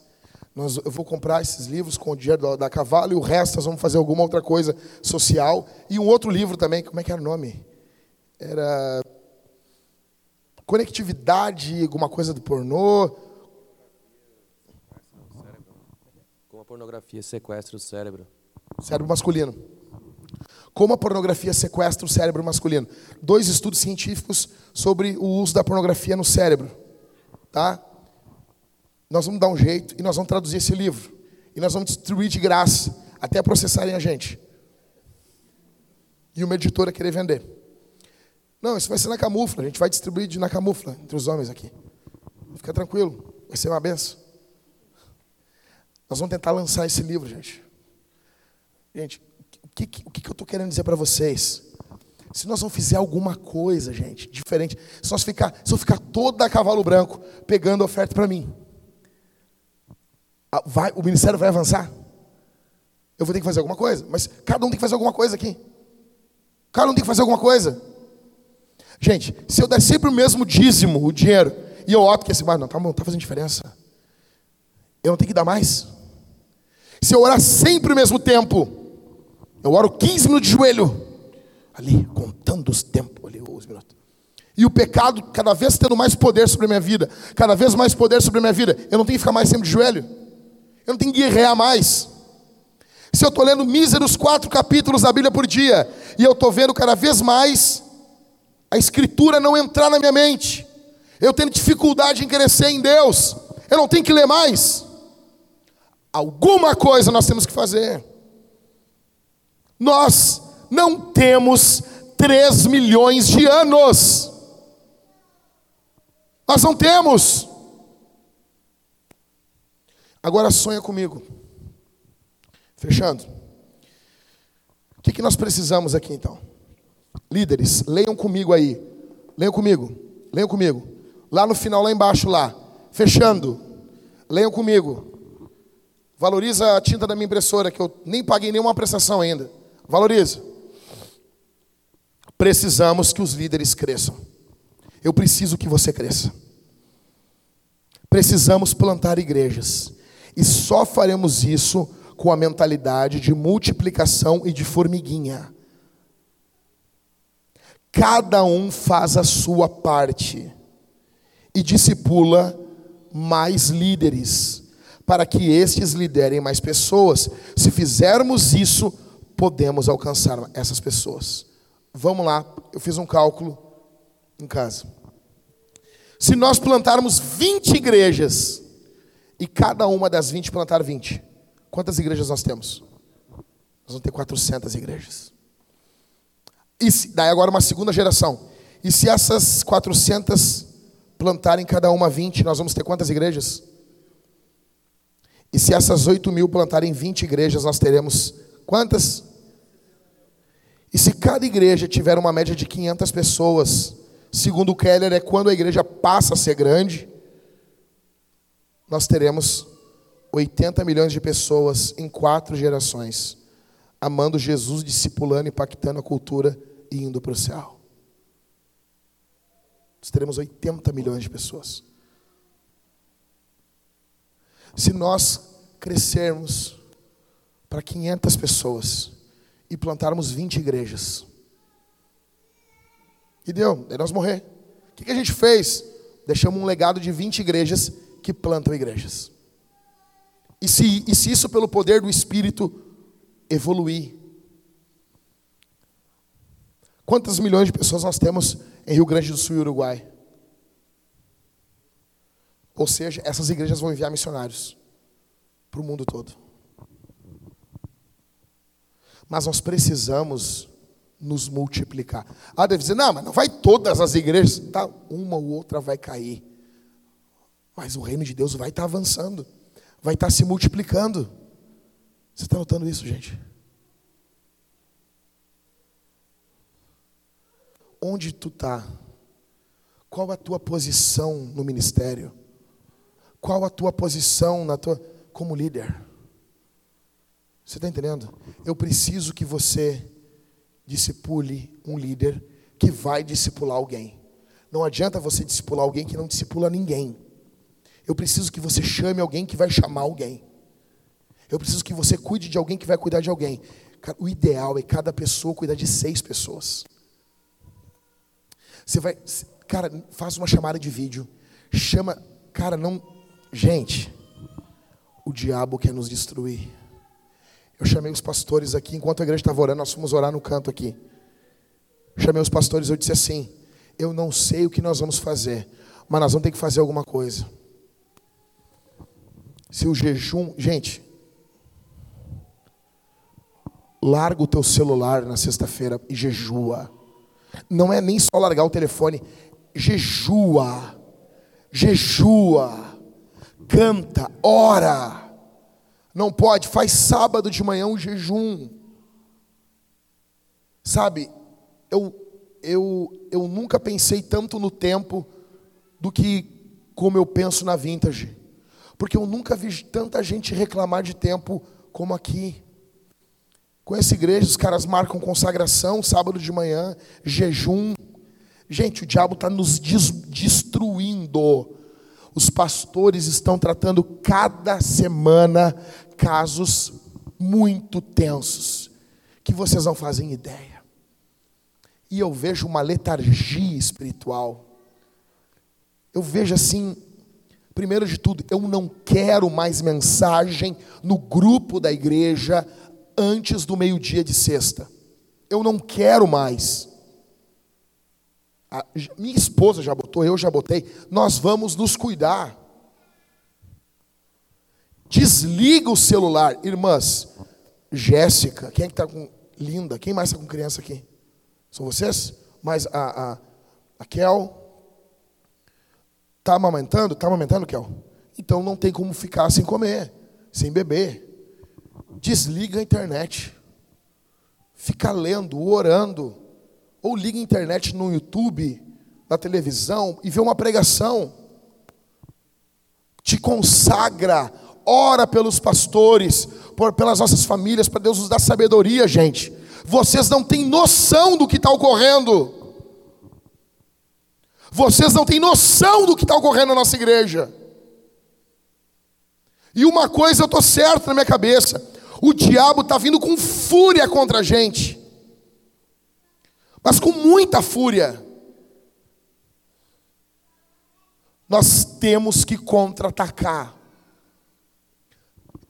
Nós, eu vou comprar esses livros com o dinheiro da, da Cavalo e o resto nós vamos fazer alguma outra coisa social. E um outro livro também, como é que era o nome? Era Conectividade, alguma coisa do pornô. Como a pornografia sequestra o cérebro. Cérebro masculino. Como a pornografia sequestra o cérebro masculino? Dois estudos científicos sobre o uso da pornografia no cérebro. Tá? Nós vamos dar um jeito e nós vamos traduzir esse livro. E nós vamos distribuir de graça, até processarem a gente. E uma editora querer vender. Não, isso vai ser na camufla. A gente vai distribuir de na camufla entre os homens aqui. Fica tranquilo. Vai ser uma benção. Nós vamos tentar lançar esse livro, gente. Gente, que, o que eu estou querendo dizer para vocês? Se nós não fizer alguma coisa, gente, diferente, se nós ficar, se eu ficar toda a cavalo branco pegando oferta para mim, vai, o ministério vai avançar? Eu vou ter que fazer alguma coisa, mas cada um tem que fazer alguma coisa aqui. Cada um tem que fazer alguma coisa. Gente, se eu der sempre o mesmo dízimo, o dinheiro, e eu opto que esse bar não está tá fazendo diferença, eu não tenho que dar mais. Se eu orar sempre o mesmo tempo, eu oro 15 minutos de joelho, ali, contando os tempos, ali, os minutos. E o pecado cada vez tendo mais poder sobre a minha vida, cada vez mais poder sobre a minha vida, eu não tenho que ficar mais sempre de joelho, eu não tenho que guerrear mais. Se eu estou lendo míseros quatro capítulos da Bíblia por dia, e eu estou vendo cada vez mais a Escritura não entrar na minha mente, eu tenho dificuldade em crescer em Deus, eu não tenho que ler mais. Alguma coisa nós temos que fazer. Nós não temos 3 milhões de anos. Nós não temos. Agora sonha comigo. Fechando. O que, que nós precisamos aqui então? Líderes, leiam comigo aí. Leiam comigo. Leiam comigo. Lá no final, lá embaixo, lá. Fechando. Leiam comigo. Valoriza a tinta da minha impressora, que eu nem paguei nenhuma prestação ainda. Valoriza. Precisamos que os líderes cresçam. Eu preciso que você cresça. Precisamos plantar igrejas. E só faremos isso com a mentalidade de multiplicação e de formiguinha. Cada um faz a sua parte e discipula mais líderes para que estes liderem mais pessoas. Se fizermos isso, podemos alcançar essas pessoas. Vamos lá, eu fiz um cálculo em casa. Se nós plantarmos 20 igrejas e cada uma das 20 plantar 20, quantas igrejas nós temos? Nós vamos ter 400 igrejas. E se, daí agora uma segunda geração. E se essas 400 plantarem cada uma 20, nós vamos ter quantas igrejas? E se essas 8 mil plantarem 20 igrejas, nós teremos quantas? E se cada igreja tiver uma média de 500 pessoas, segundo o Keller, é quando a igreja passa a ser grande, nós teremos 80 milhões de pessoas em quatro gerações, amando Jesus, discipulando, impactando a cultura e indo para o céu. Nós teremos 80 milhões de pessoas. Se nós crescermos para 500 pessoas e plantarmos 20 igrejas, e deu, daí nós morrer. O que, a gente fez? Deixamos um legado de 20 igrejas que plantam igrejas. E se, e se isso, pelo poder do Espírito, evoluir? Quantas milhões de pessoas nós temos em Rio Grande do Sul e Uruguai? Ou seja, essas igrejas vão enviar missionários para o mundo todo. Mas nós precisamos nos multiplicar. Ah, deve dizer, não, mas não vai todas as igrejas. Tá, uma ou outra vai cair. Mas o reino de Deus vai estar avançando. Vai estar se multiplicando. Você está notando isso, gente? Onde tu está? Qual a tua posição no ministério? Qual a tua posição na tua como líder? Você está entendendo? Eu preciso que você discipule um líder que vai discipular alguém. Não adianta você discipular alguém que não discipula ninguém. Eu preciso que você chame alguém que vai chamar alguém. Eu preciso que você cuide de alguém que vai cuidar de alguém. O ideal é cada pessoa cuidar de seis pessoas. Você vai, cara, faz uma chamada de vídeo. Chama, cara, não Gente, o diabo quer nos destruir. Eu chamei os pastores aqui, enquanto a igreja estava orando, nós fomos orar no canto aqui. Chamei os pastores, eu disse assim: Eu não sei o que nós vamos fazer, mas nós vamos ter que fazer alguma coisa. Se o jejum, gente, larga o teu celular na sexta-feira e jejua. Não é nem só largar o telefone, jejua. Jejua. Canta, ora. Não pode, faz sábado de manhã um jejum. Sabe, eu, eu, eu nunca pensei tanto no tempo do que como eu penso na vintage. Porque eu nunca vi tanta gente reclamar de tempo como aqui. Com essa igreja, os caras marcam consagração, sábado de manhã, jejum. Gente, o diabo está nos destruindo. Os pastores estão tratando cada semana casos muito tensos, que vocês não fazem ideia. E eu vejo uma letargia espiritual. Eu vejo assim, primeiro de tudo, eu não quero mais mensagem no grupo da igreja antes do meio-dia de sexta. Eu não quero mais. A minha esposa já botou, eu já botei. Nós vamos nos cuidar. Desliga o celular, irmãs. Jéssica, quem é que está com. Linda, quem mais está com criança aqui? São vocês? Mas a, a, a Kel. Está amamentando? Está amamentando, Kel? Então não tem como ficar sem comer, sem beber. Desliga a internet. Fica lendo, orando. Ou liga a internet no YouTube, na televisão e vê uma pregação. Te consagra ora pelos pastores, por, pelas nossas famílias, para Deus nos dar sabedoria, gente. Vocês não têm noção do que está ocorrendo. Vocês não têm noção do que está ocorrendo na nossa igreja. E uma coisa eu estou certo na minha cabeça: o diabo está vindo com fúria contra a gente, mas com muita fúria. Nós temos que contra-atacar.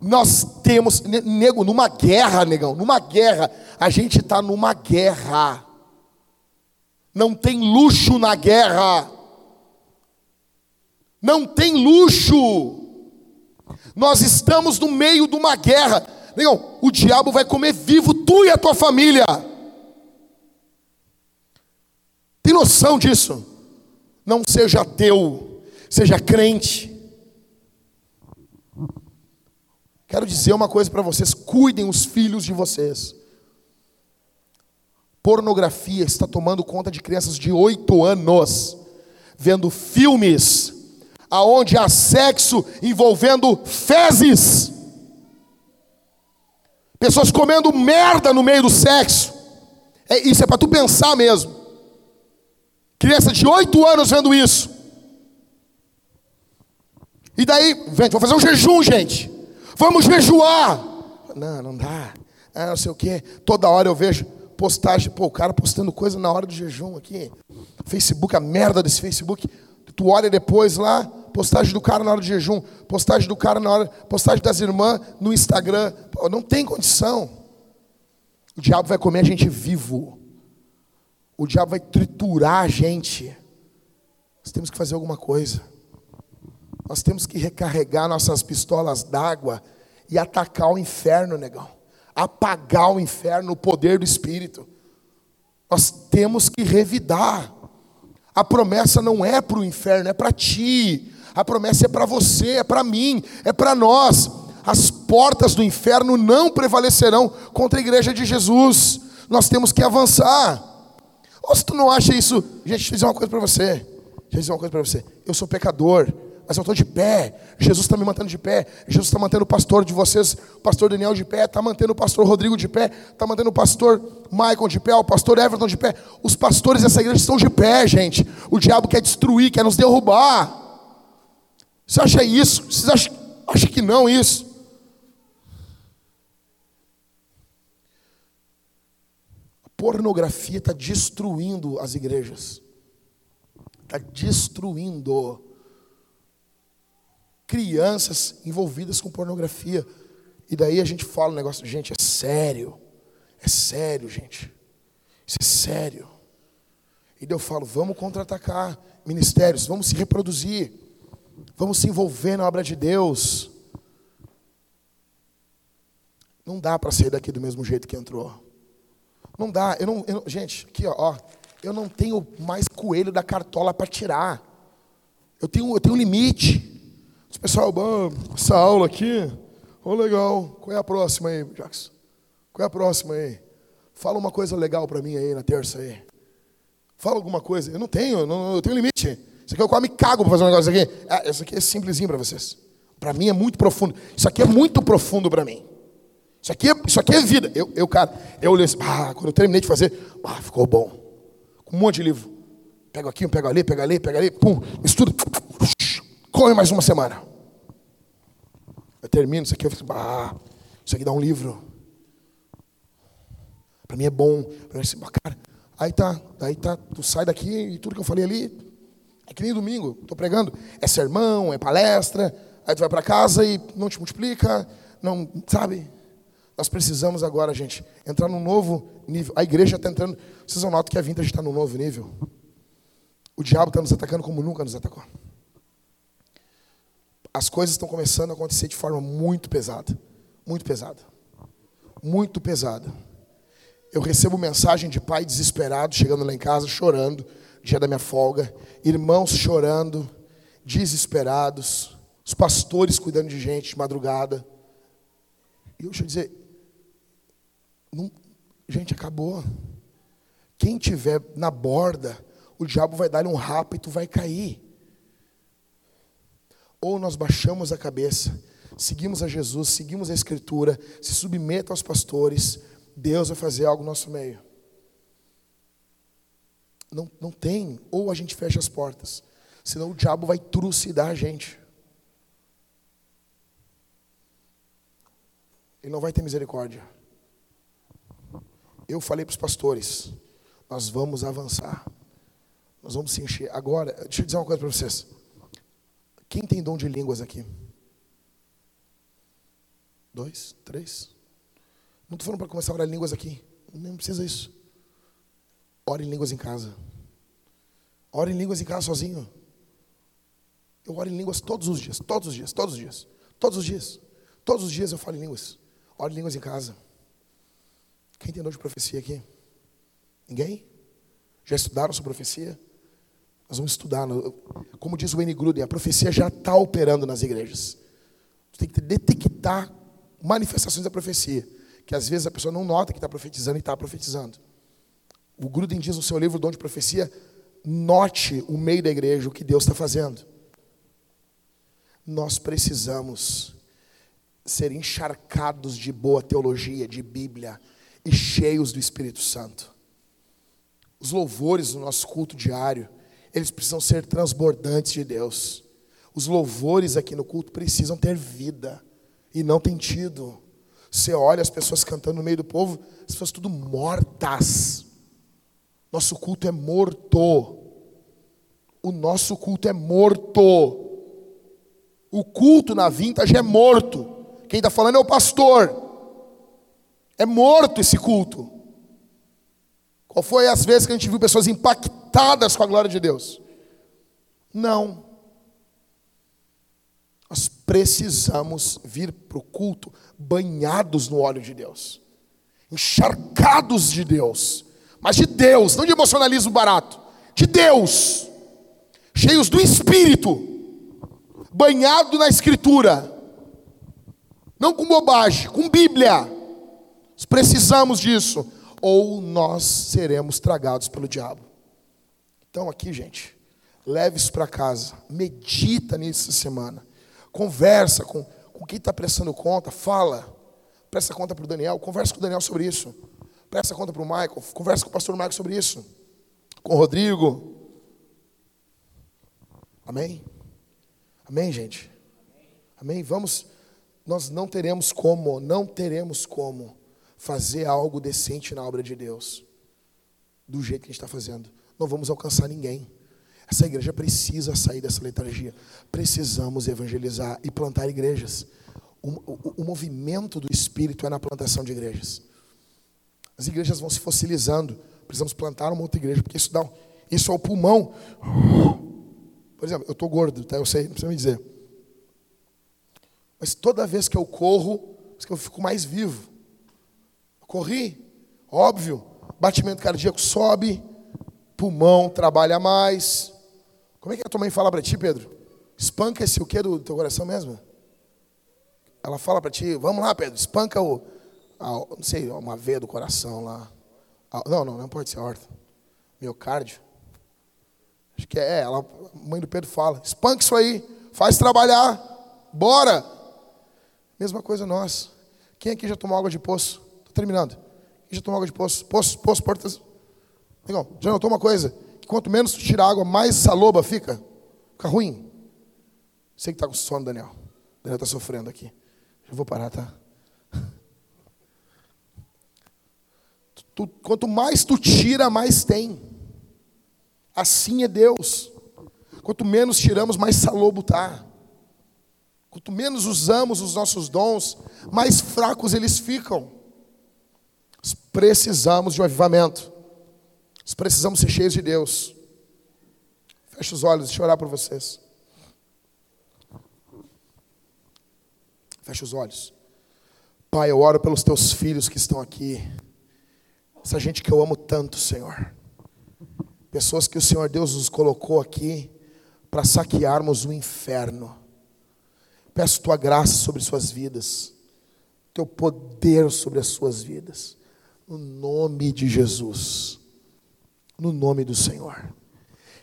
Nós temos, nego, numa guerra, negão, numa guerra, a gente está numa guerra. Não tem luxo na guerra. Não tem luxo. Nós estamos no meio de uma guerra. Negão, o diabo vai comer vivo tu e a tua família. Tem noção disso? Não seja ateu, seja crente. Quero dizer uma coisa para vocês: cuidem os filhos de vocês. Pornografia está tomando conta de crianças de 8 anos, vendo filmes aonde há sexo envolvendo fezes. Pessoas comendo merda no meio do sexo. É, isso é para tu pensar mesmo. Criança de 8 anos vendo isso. E daí, vem, vou fazer um jejum, gente. Vamos jejuar. Não, não dá. Ah, não sei o quê. Toda hora eu vejo postagem, pô, o cara postando coisa na hora do jejum aqui. Facebook, a merda desse Facebook. Tu olha depois lá, postagem do cara na hora do jejum, postagem do cara na hora, postagem das irmãs no Instagram. Pô, não tem condição. O diabo vai comer a gente vivo. O diabo vai triturar a gente. Nós temos que fazer alguma coisa. Nós temos que recarregar nossas pistolas d'água e atacar o inferno, negão. Apagar o inferno, o poder do Espírito. Nós temos que revidar. A promessa não é para o inferno, é para ti. A promessa é para você, é para mim, é para nós. As portas do inferno não prevalecerão contra a igreja de Jesus. Nós temos que avançar. Ou se tu não acha isso, gente, deixa eu dizer uma coisa para você. Deixa eu dizer uma coisa para você. Eu sou pecador mas eu estou de pé. Jesus está me mantendo de pé. Jesus está mantendo o pastor de vocês, o pastor Daniel de pé, está mantendo o pastor Rodrigo de pé, está mantendo o pastor Michael de pé, o pastor Everton de pé. Os pastores dessa igreja estão de pé, gente. O diabo quer destruir, quer nos derrubar. Você acha isso? Você acha, acha que não isso? A pornografia está destruindo as igrejas. Está destruindo crianças envolvidas com pornografia. E daí a gente fala um negócio, gente, é sério. É sério, gente. Isso é sério. E daí eu falo, vamos contra-atacar ministérios, vamos se reproduzir. Vamos se envolver na obra de Deus. Não dá para sair daqui do mesmo jeito que entrou. Não dá. Eu não, eu gente, aqui ó, ó, eu não tenho mais coelho da cartola para tirar. Eu tenho, eu tenho limite. Pessoal, "Bom, essa aula aqui, ô legal. Qual é a próxima aí, Jackson? Qual é a próxima aí? Fala uma coisa legal para mim aí na terça aí. Fala alguma coisa. Eu não tenho, não, eu tenho limite. Isso aqui eu quase me cago para fazer um negócio aqui. Ah, isso aqui é simplesinho para vocês. Para mim é muito profundo. Isso aqui é muito profundo para mim. Isso aqui, é, isso aqui é vida. Eu, eu, cara, eu olhei assim, ah, quando eu terminei de fazer, ah, ficou bom. Com um monte de livro. Pego aqui, pego ali, pego ali, pego ali, pum, estudo. Come mais uma semana. Eu termino isso aqui, eu fico, ah, isso aqui dá um livro. Para mim é bom. Pra mim, "Ah, cara, aí tá, aí tá, tu sai daqui e tudo que eu falei ali, é que nem domingo, estou pregando, é sermão, é palestra, aí tu vai para casa e não te multiplica, não, sabe? Nós precisamos agora, gente, entrar num novo nível. A igreja está entrando. Vocês vão notar que a vintage está num novo nível. O diabo está nos atacando como nunca nos atacou. As coisas estão começando a acontecer de forma muito pesada. Muito pesada. Muito pesada. Eu recebo mensagem de pai desesperado chegando lá em casa, chorando, dia da minha folga, irmãos chorando, desesperados, os pastores cuidando de gente de madrugada. E eu deixa eu dizer, não, gente, acabou. Quem tiver na borda, o diabo vai dar um rapa e tu vai cair. Ou nós baixamos a cabeça, seguimos a Jesus, seguimos a Escritura, se submeta aos pastores, Deus vai fazer algo no nosso meio. Não, não tem, ou a gente fecha as portas, senão o diabo vai trucidar a gente. Ele não vai ter misericórdia. Eu falei para os pastores, nós vamos avançar. Nós vamos se encher. Agora, deixa eu dizer uma coisa para vocês. Quem tem dom de línguas aqui? Dois? Três? Não estou falando para começar a orar em línguas aqui. Nem precisa isso. Ore em línguas em casa. Ore em línguas em casa sozinho. Eu oro em línguas todos os dias, todos os dias, todos os dias. Todos os dias. Todos os dias eu falo em línguas. Oro em línguas em casa. Quem tem dom de profecia aqui? Ninguém? Já estudaram sobre profecia? Nós vamos estudar. no- Como diz o Wayne Gruden, a profecia já está operando nas igrejas. Você tem que detectar manifestações da profecia. Que às vezes a pessoa não nota que está profetizando e está profetizando. O Gruden diz no seu livro Dom de Profecia: note o meio da igreja, o que Deus está fazendo. Nós precisamos ser encharcados de boa teologia, de Bíblia e cheios do Espírito Santo. Os louvores no nosso culto diário, eles precisam ser transbordantes de Deus. Os louvores aqui no culto precisam ter vida e não tem tido. Você olha as pessoas cantando no meio do povo, as pessoas tudo mortas. Nosso culto é morto. O nosso culto é morto. O culto na vintage é morto. Quem está falando é o pastor. É morto esse culto. Qual foi as vezes que a gente viu pessoas impactadas com a glória de Deus? Não. Nós precisamos vir para o culto banhados no óleo de Deus, encharcados de Deus, mas de Deus, não de emocionalismo barato, de Deus, cheios do Espírito, banhado na Escritura, não com bobagem, com Bíblia. Nós precisamos disso, ou nós seremos tragados pelo diabo. Então, aqui, gente, leve isso para casa, medita nisso semana, conversa com, com quem está prestando conta, fala, presta conta para o Daniel, conversa com o Daniel sobre isso, presta conta para o Michael, conversa com o pastor Michael sobre isso, com o Rodrigo. Amém? Amém, gente? Amém? Vamos, nós não teremos como, não teremos como fazer algo decente na obra de Deus, do jeito que a gente está fazendo. Não vamos alcançar ninguém. Essa igreja precisa sair dessa letargia. Precisamos evangelizar e plantar igrejas. O, o, o movimento do Espírito é na plantação de igrejas. As igrejas vão se fossilizando. Precisamos plantar uma outra igreja, porque isso dá. Isso é o pulmão. Por exemplo, eu estou gordo, tá? Eu sei, não precisa me dizer. Mas toda vez que eu corro, eu fico mais vivo. Corri, óbvio, batimento cardíaco sobe, pulmão trabalha mais. Como é que a tua mãe fala para ti, Pedro? Espanca esse o que do teu coração mesmo? Ela fala para ti, vamos lá, Pedro, espanca o, a, não sei, uma veia do coração lá. A, não, não, não pode ser horta. Miocárdio. Acho que é, ela, a mãe do Pedro fala, espanca isso aí, faz trabalhar, bora. Mesma coisa nós. Quem aqui já tomou água de poço? Estou terminando. Quem já tomou água de poço? Poço, poço, portas. Legal, já notou uma coisa? Que quanto menos tu tira água, mais saloba fica. Fica ruim. Sei que está com sono, Daniel. Daniel está sofrendo aqui. Eu vou parar, tá? Tu, quanto mais tu tira, mais tem. Assim é Deus. Quanto menos tiramos, mais salobo está. Quanto menos usamos os nossos dons, mais fracos eles ficam. Precisamos de um avivamento. Nós precisamos ser cheios de Deus. Feche os olhos, deixa eu orar por vocês. Feche os olhos. Pai, eu oro pelos teus filhos que estão aqui. Essa gente que eu amo tanto, Senhor. Pessoas que o Senhor Deus nos colocou aqui para saquearmos o inferno Peço tua graça sobre suas vidas, teu poder sobre as suas vidas, no nome de Jesus, no nome do Senhor.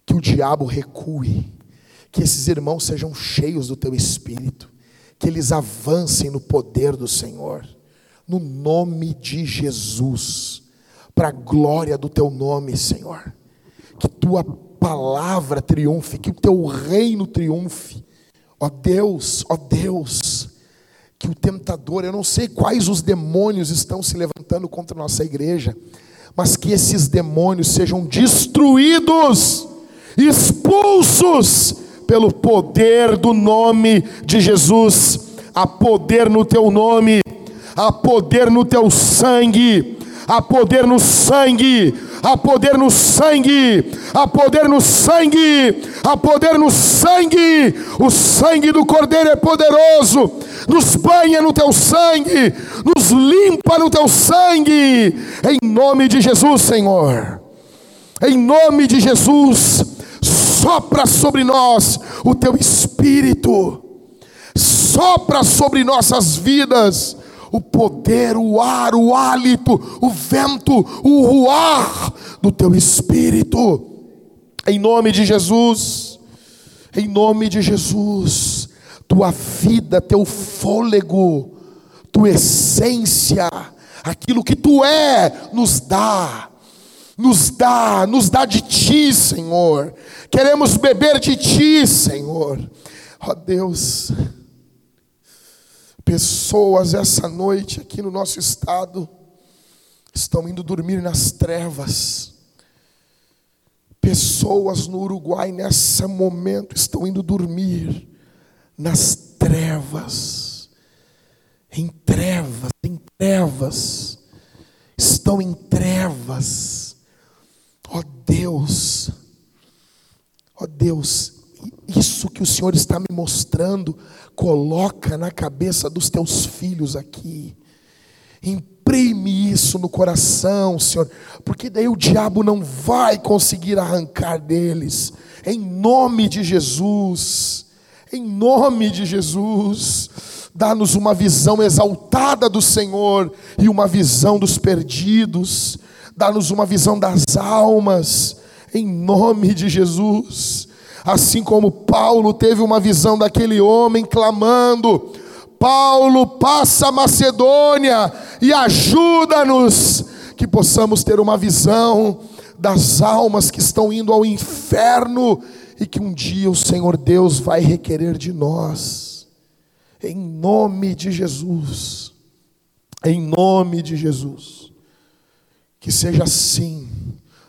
Que o diabo recue, que esses irmãos sejam cheios do teu espírito, que eles avancem no poder do Senhor, no nome de Jesus, para a glória do teu nome, Senhor. Que tua palavra triunfe, que o teu reino triunfe Ó Deus, ó Deus, que o tentador, eu não sei quais os demônios estão se levantando contra a nossa igreja, mas que esses demônios sejam destruídos, expulsos pelo poder do nome de Jesus. Há poder no teu nome, há poder no teu sangue, há poder no sangue há poder no sangue, há poder no sangue, há poder no sangue. O sangue do Cordeiro é poderoso, nos banha no teu sangue, nos limpa no teu sangue, em nome de Jesus, Senhor. Em nome de Jesus, sopra sobre nós o teu espírito, sopra sobre nossas vidas o poder, o ar, o hálito, o vento, o ruar do teu espírito. Em nome de Jesus, em nome de Jesus, tua vida, teu fôlego, tua essência, aquilo que tu é, nos dá nos dá, nos dá de ti, Senhor. Queremos beber de ti, Senhor. Ó oh, Deus, Pessoas essa noite aqui no nosso estado estão indo dormir nas trevas. Pessoas no Uruguai nesse momento estão indo dormir nas trevas. Em trevas, em trevas. Estão em trevas. Ó oh Deus. Ó oh Deus, isso que o Senhor está me mostrando Coloca na cabeça dos teus filhos aqui. Imprime isso no coração, Senhor, porque daí o diabo não vai conseguir arrancar deles. Em nome de Jesus. Em nome de Jesus. Dá-nos uma visão exaltada do Senhor e uma visão dos perdidos. Dá-nos uma visão das almas. Em nome de Jesus. Assim como Paulo teve uma visão daquele homem clamando: Paulo, passa a Macedônia e ajuda-nos, que possamos ter uma visão das almas que estão indo ao inferno e que um dia o Senhor Deus vai requerer de nós, em nome de Jesus, em nome de Jesus, que seja assim,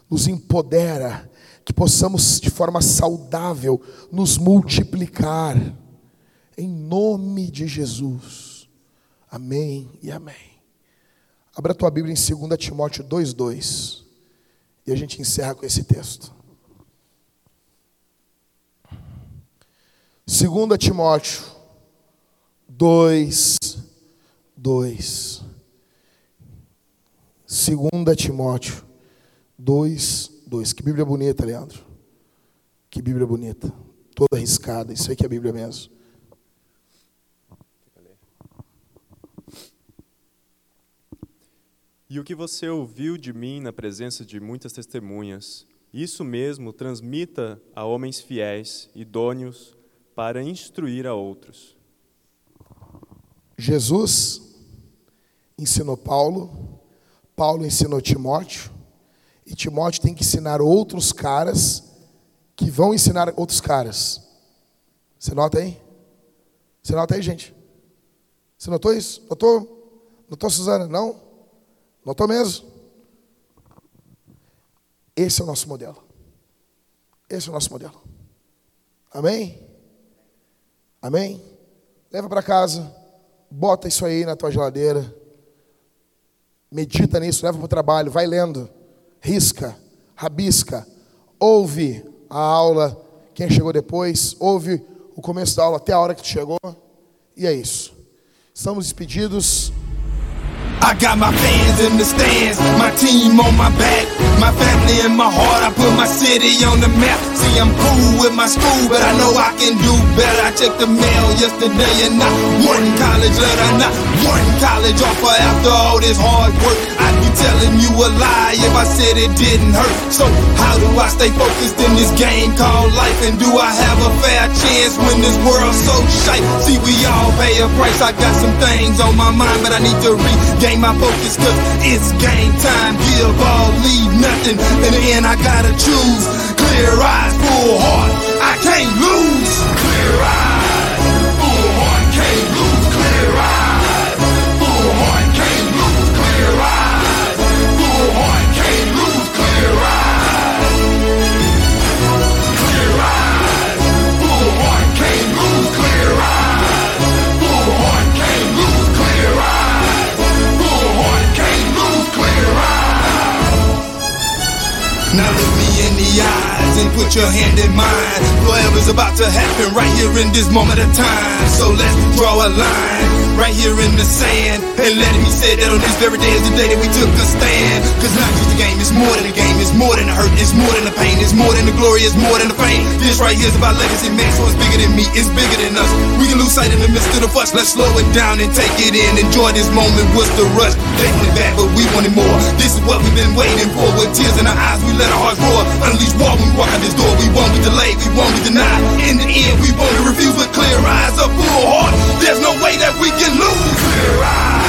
nos empodera que possamos de forma saudável nos multiplicar, em nome de Jesus. Amém e amém. Abra a tua Bíblia em 2 Timóteo 2,2 e a gente encerra com esse texto. 2 Timóteo 2, 2. 2 Timóteo 2, 2. Que Bíblia bonita, Leandro. Que Bíblia bonita. Toda arriscada. Isso aí que é a Bíblia mesmo. E o que você ouviu de mim na presença de muitas testemunhas, isso mesmo transmita a homens fiéis, idôneos, para instruir a outros. Jesus ensinou Paulo, Paulo ensinou Timóteo, e Timóteo tem que ensinar outros caras que vão ensinar outros caras. Você nota aí? Você nota aí, gente? Você notou isso? Notou? Notou, Suzana? Não? Notou mesmo? Esse é o nosso modelo. Esse é o nosso modelo. Amém? Amém? Leva para casa, bota isso aí na tua geladeira, medita nisso, leva para o trabalho, vai lendo, risca, rabisca, ouve a aula, quem chegou depois, ouve o começo da aula até a hora que tu chegou, e é isso. Estamos despedidos. I got my fans in the stands, my team on my back, my family in my heart. I put my city on the map. See, I'm cool with my school, but I know I can do better. I checked the mail yesterday and not one college letter, not one college offer after all this hard work. I'd be telling you a lie if I said it didn't hurt. So, how do I stay focused in this game called life? And do I have a fair chance when this world's so shite? See, we all pay a price. I got some things on my mind, but I need to regain my focus cause it's game time. Give all, leave nothing. In the end, I gotta choose. Clear eyes, full heart. I can't lose. Clear eyes, Now eyes and put your hand in mine. Whatever's about to happen right here in this moment of time. So let's draw a line right here in the sand. And let me say that on this very day is the day that we took a stand. Cause not just a game, it's more than a game. It's more than a hurt, it's more than a pain. It's more than the glory, it's more than the fame. This right here is about legacy, man. So it's bigger than me, it's bigger than us. We can lose sight in the midst of the fuss. Let's slow it down and take it in. Enjoy this moment. What's the rush? They want it back, but we wanted more. This is what we've been waiting for. With tears in our eyes, we let our hearts roar police war, we walk out this door, we won't be delayed, we won't be denied. In the end, we won't refuse with clear eyes, a full heart. There's no way that we can lose. Clear eyes.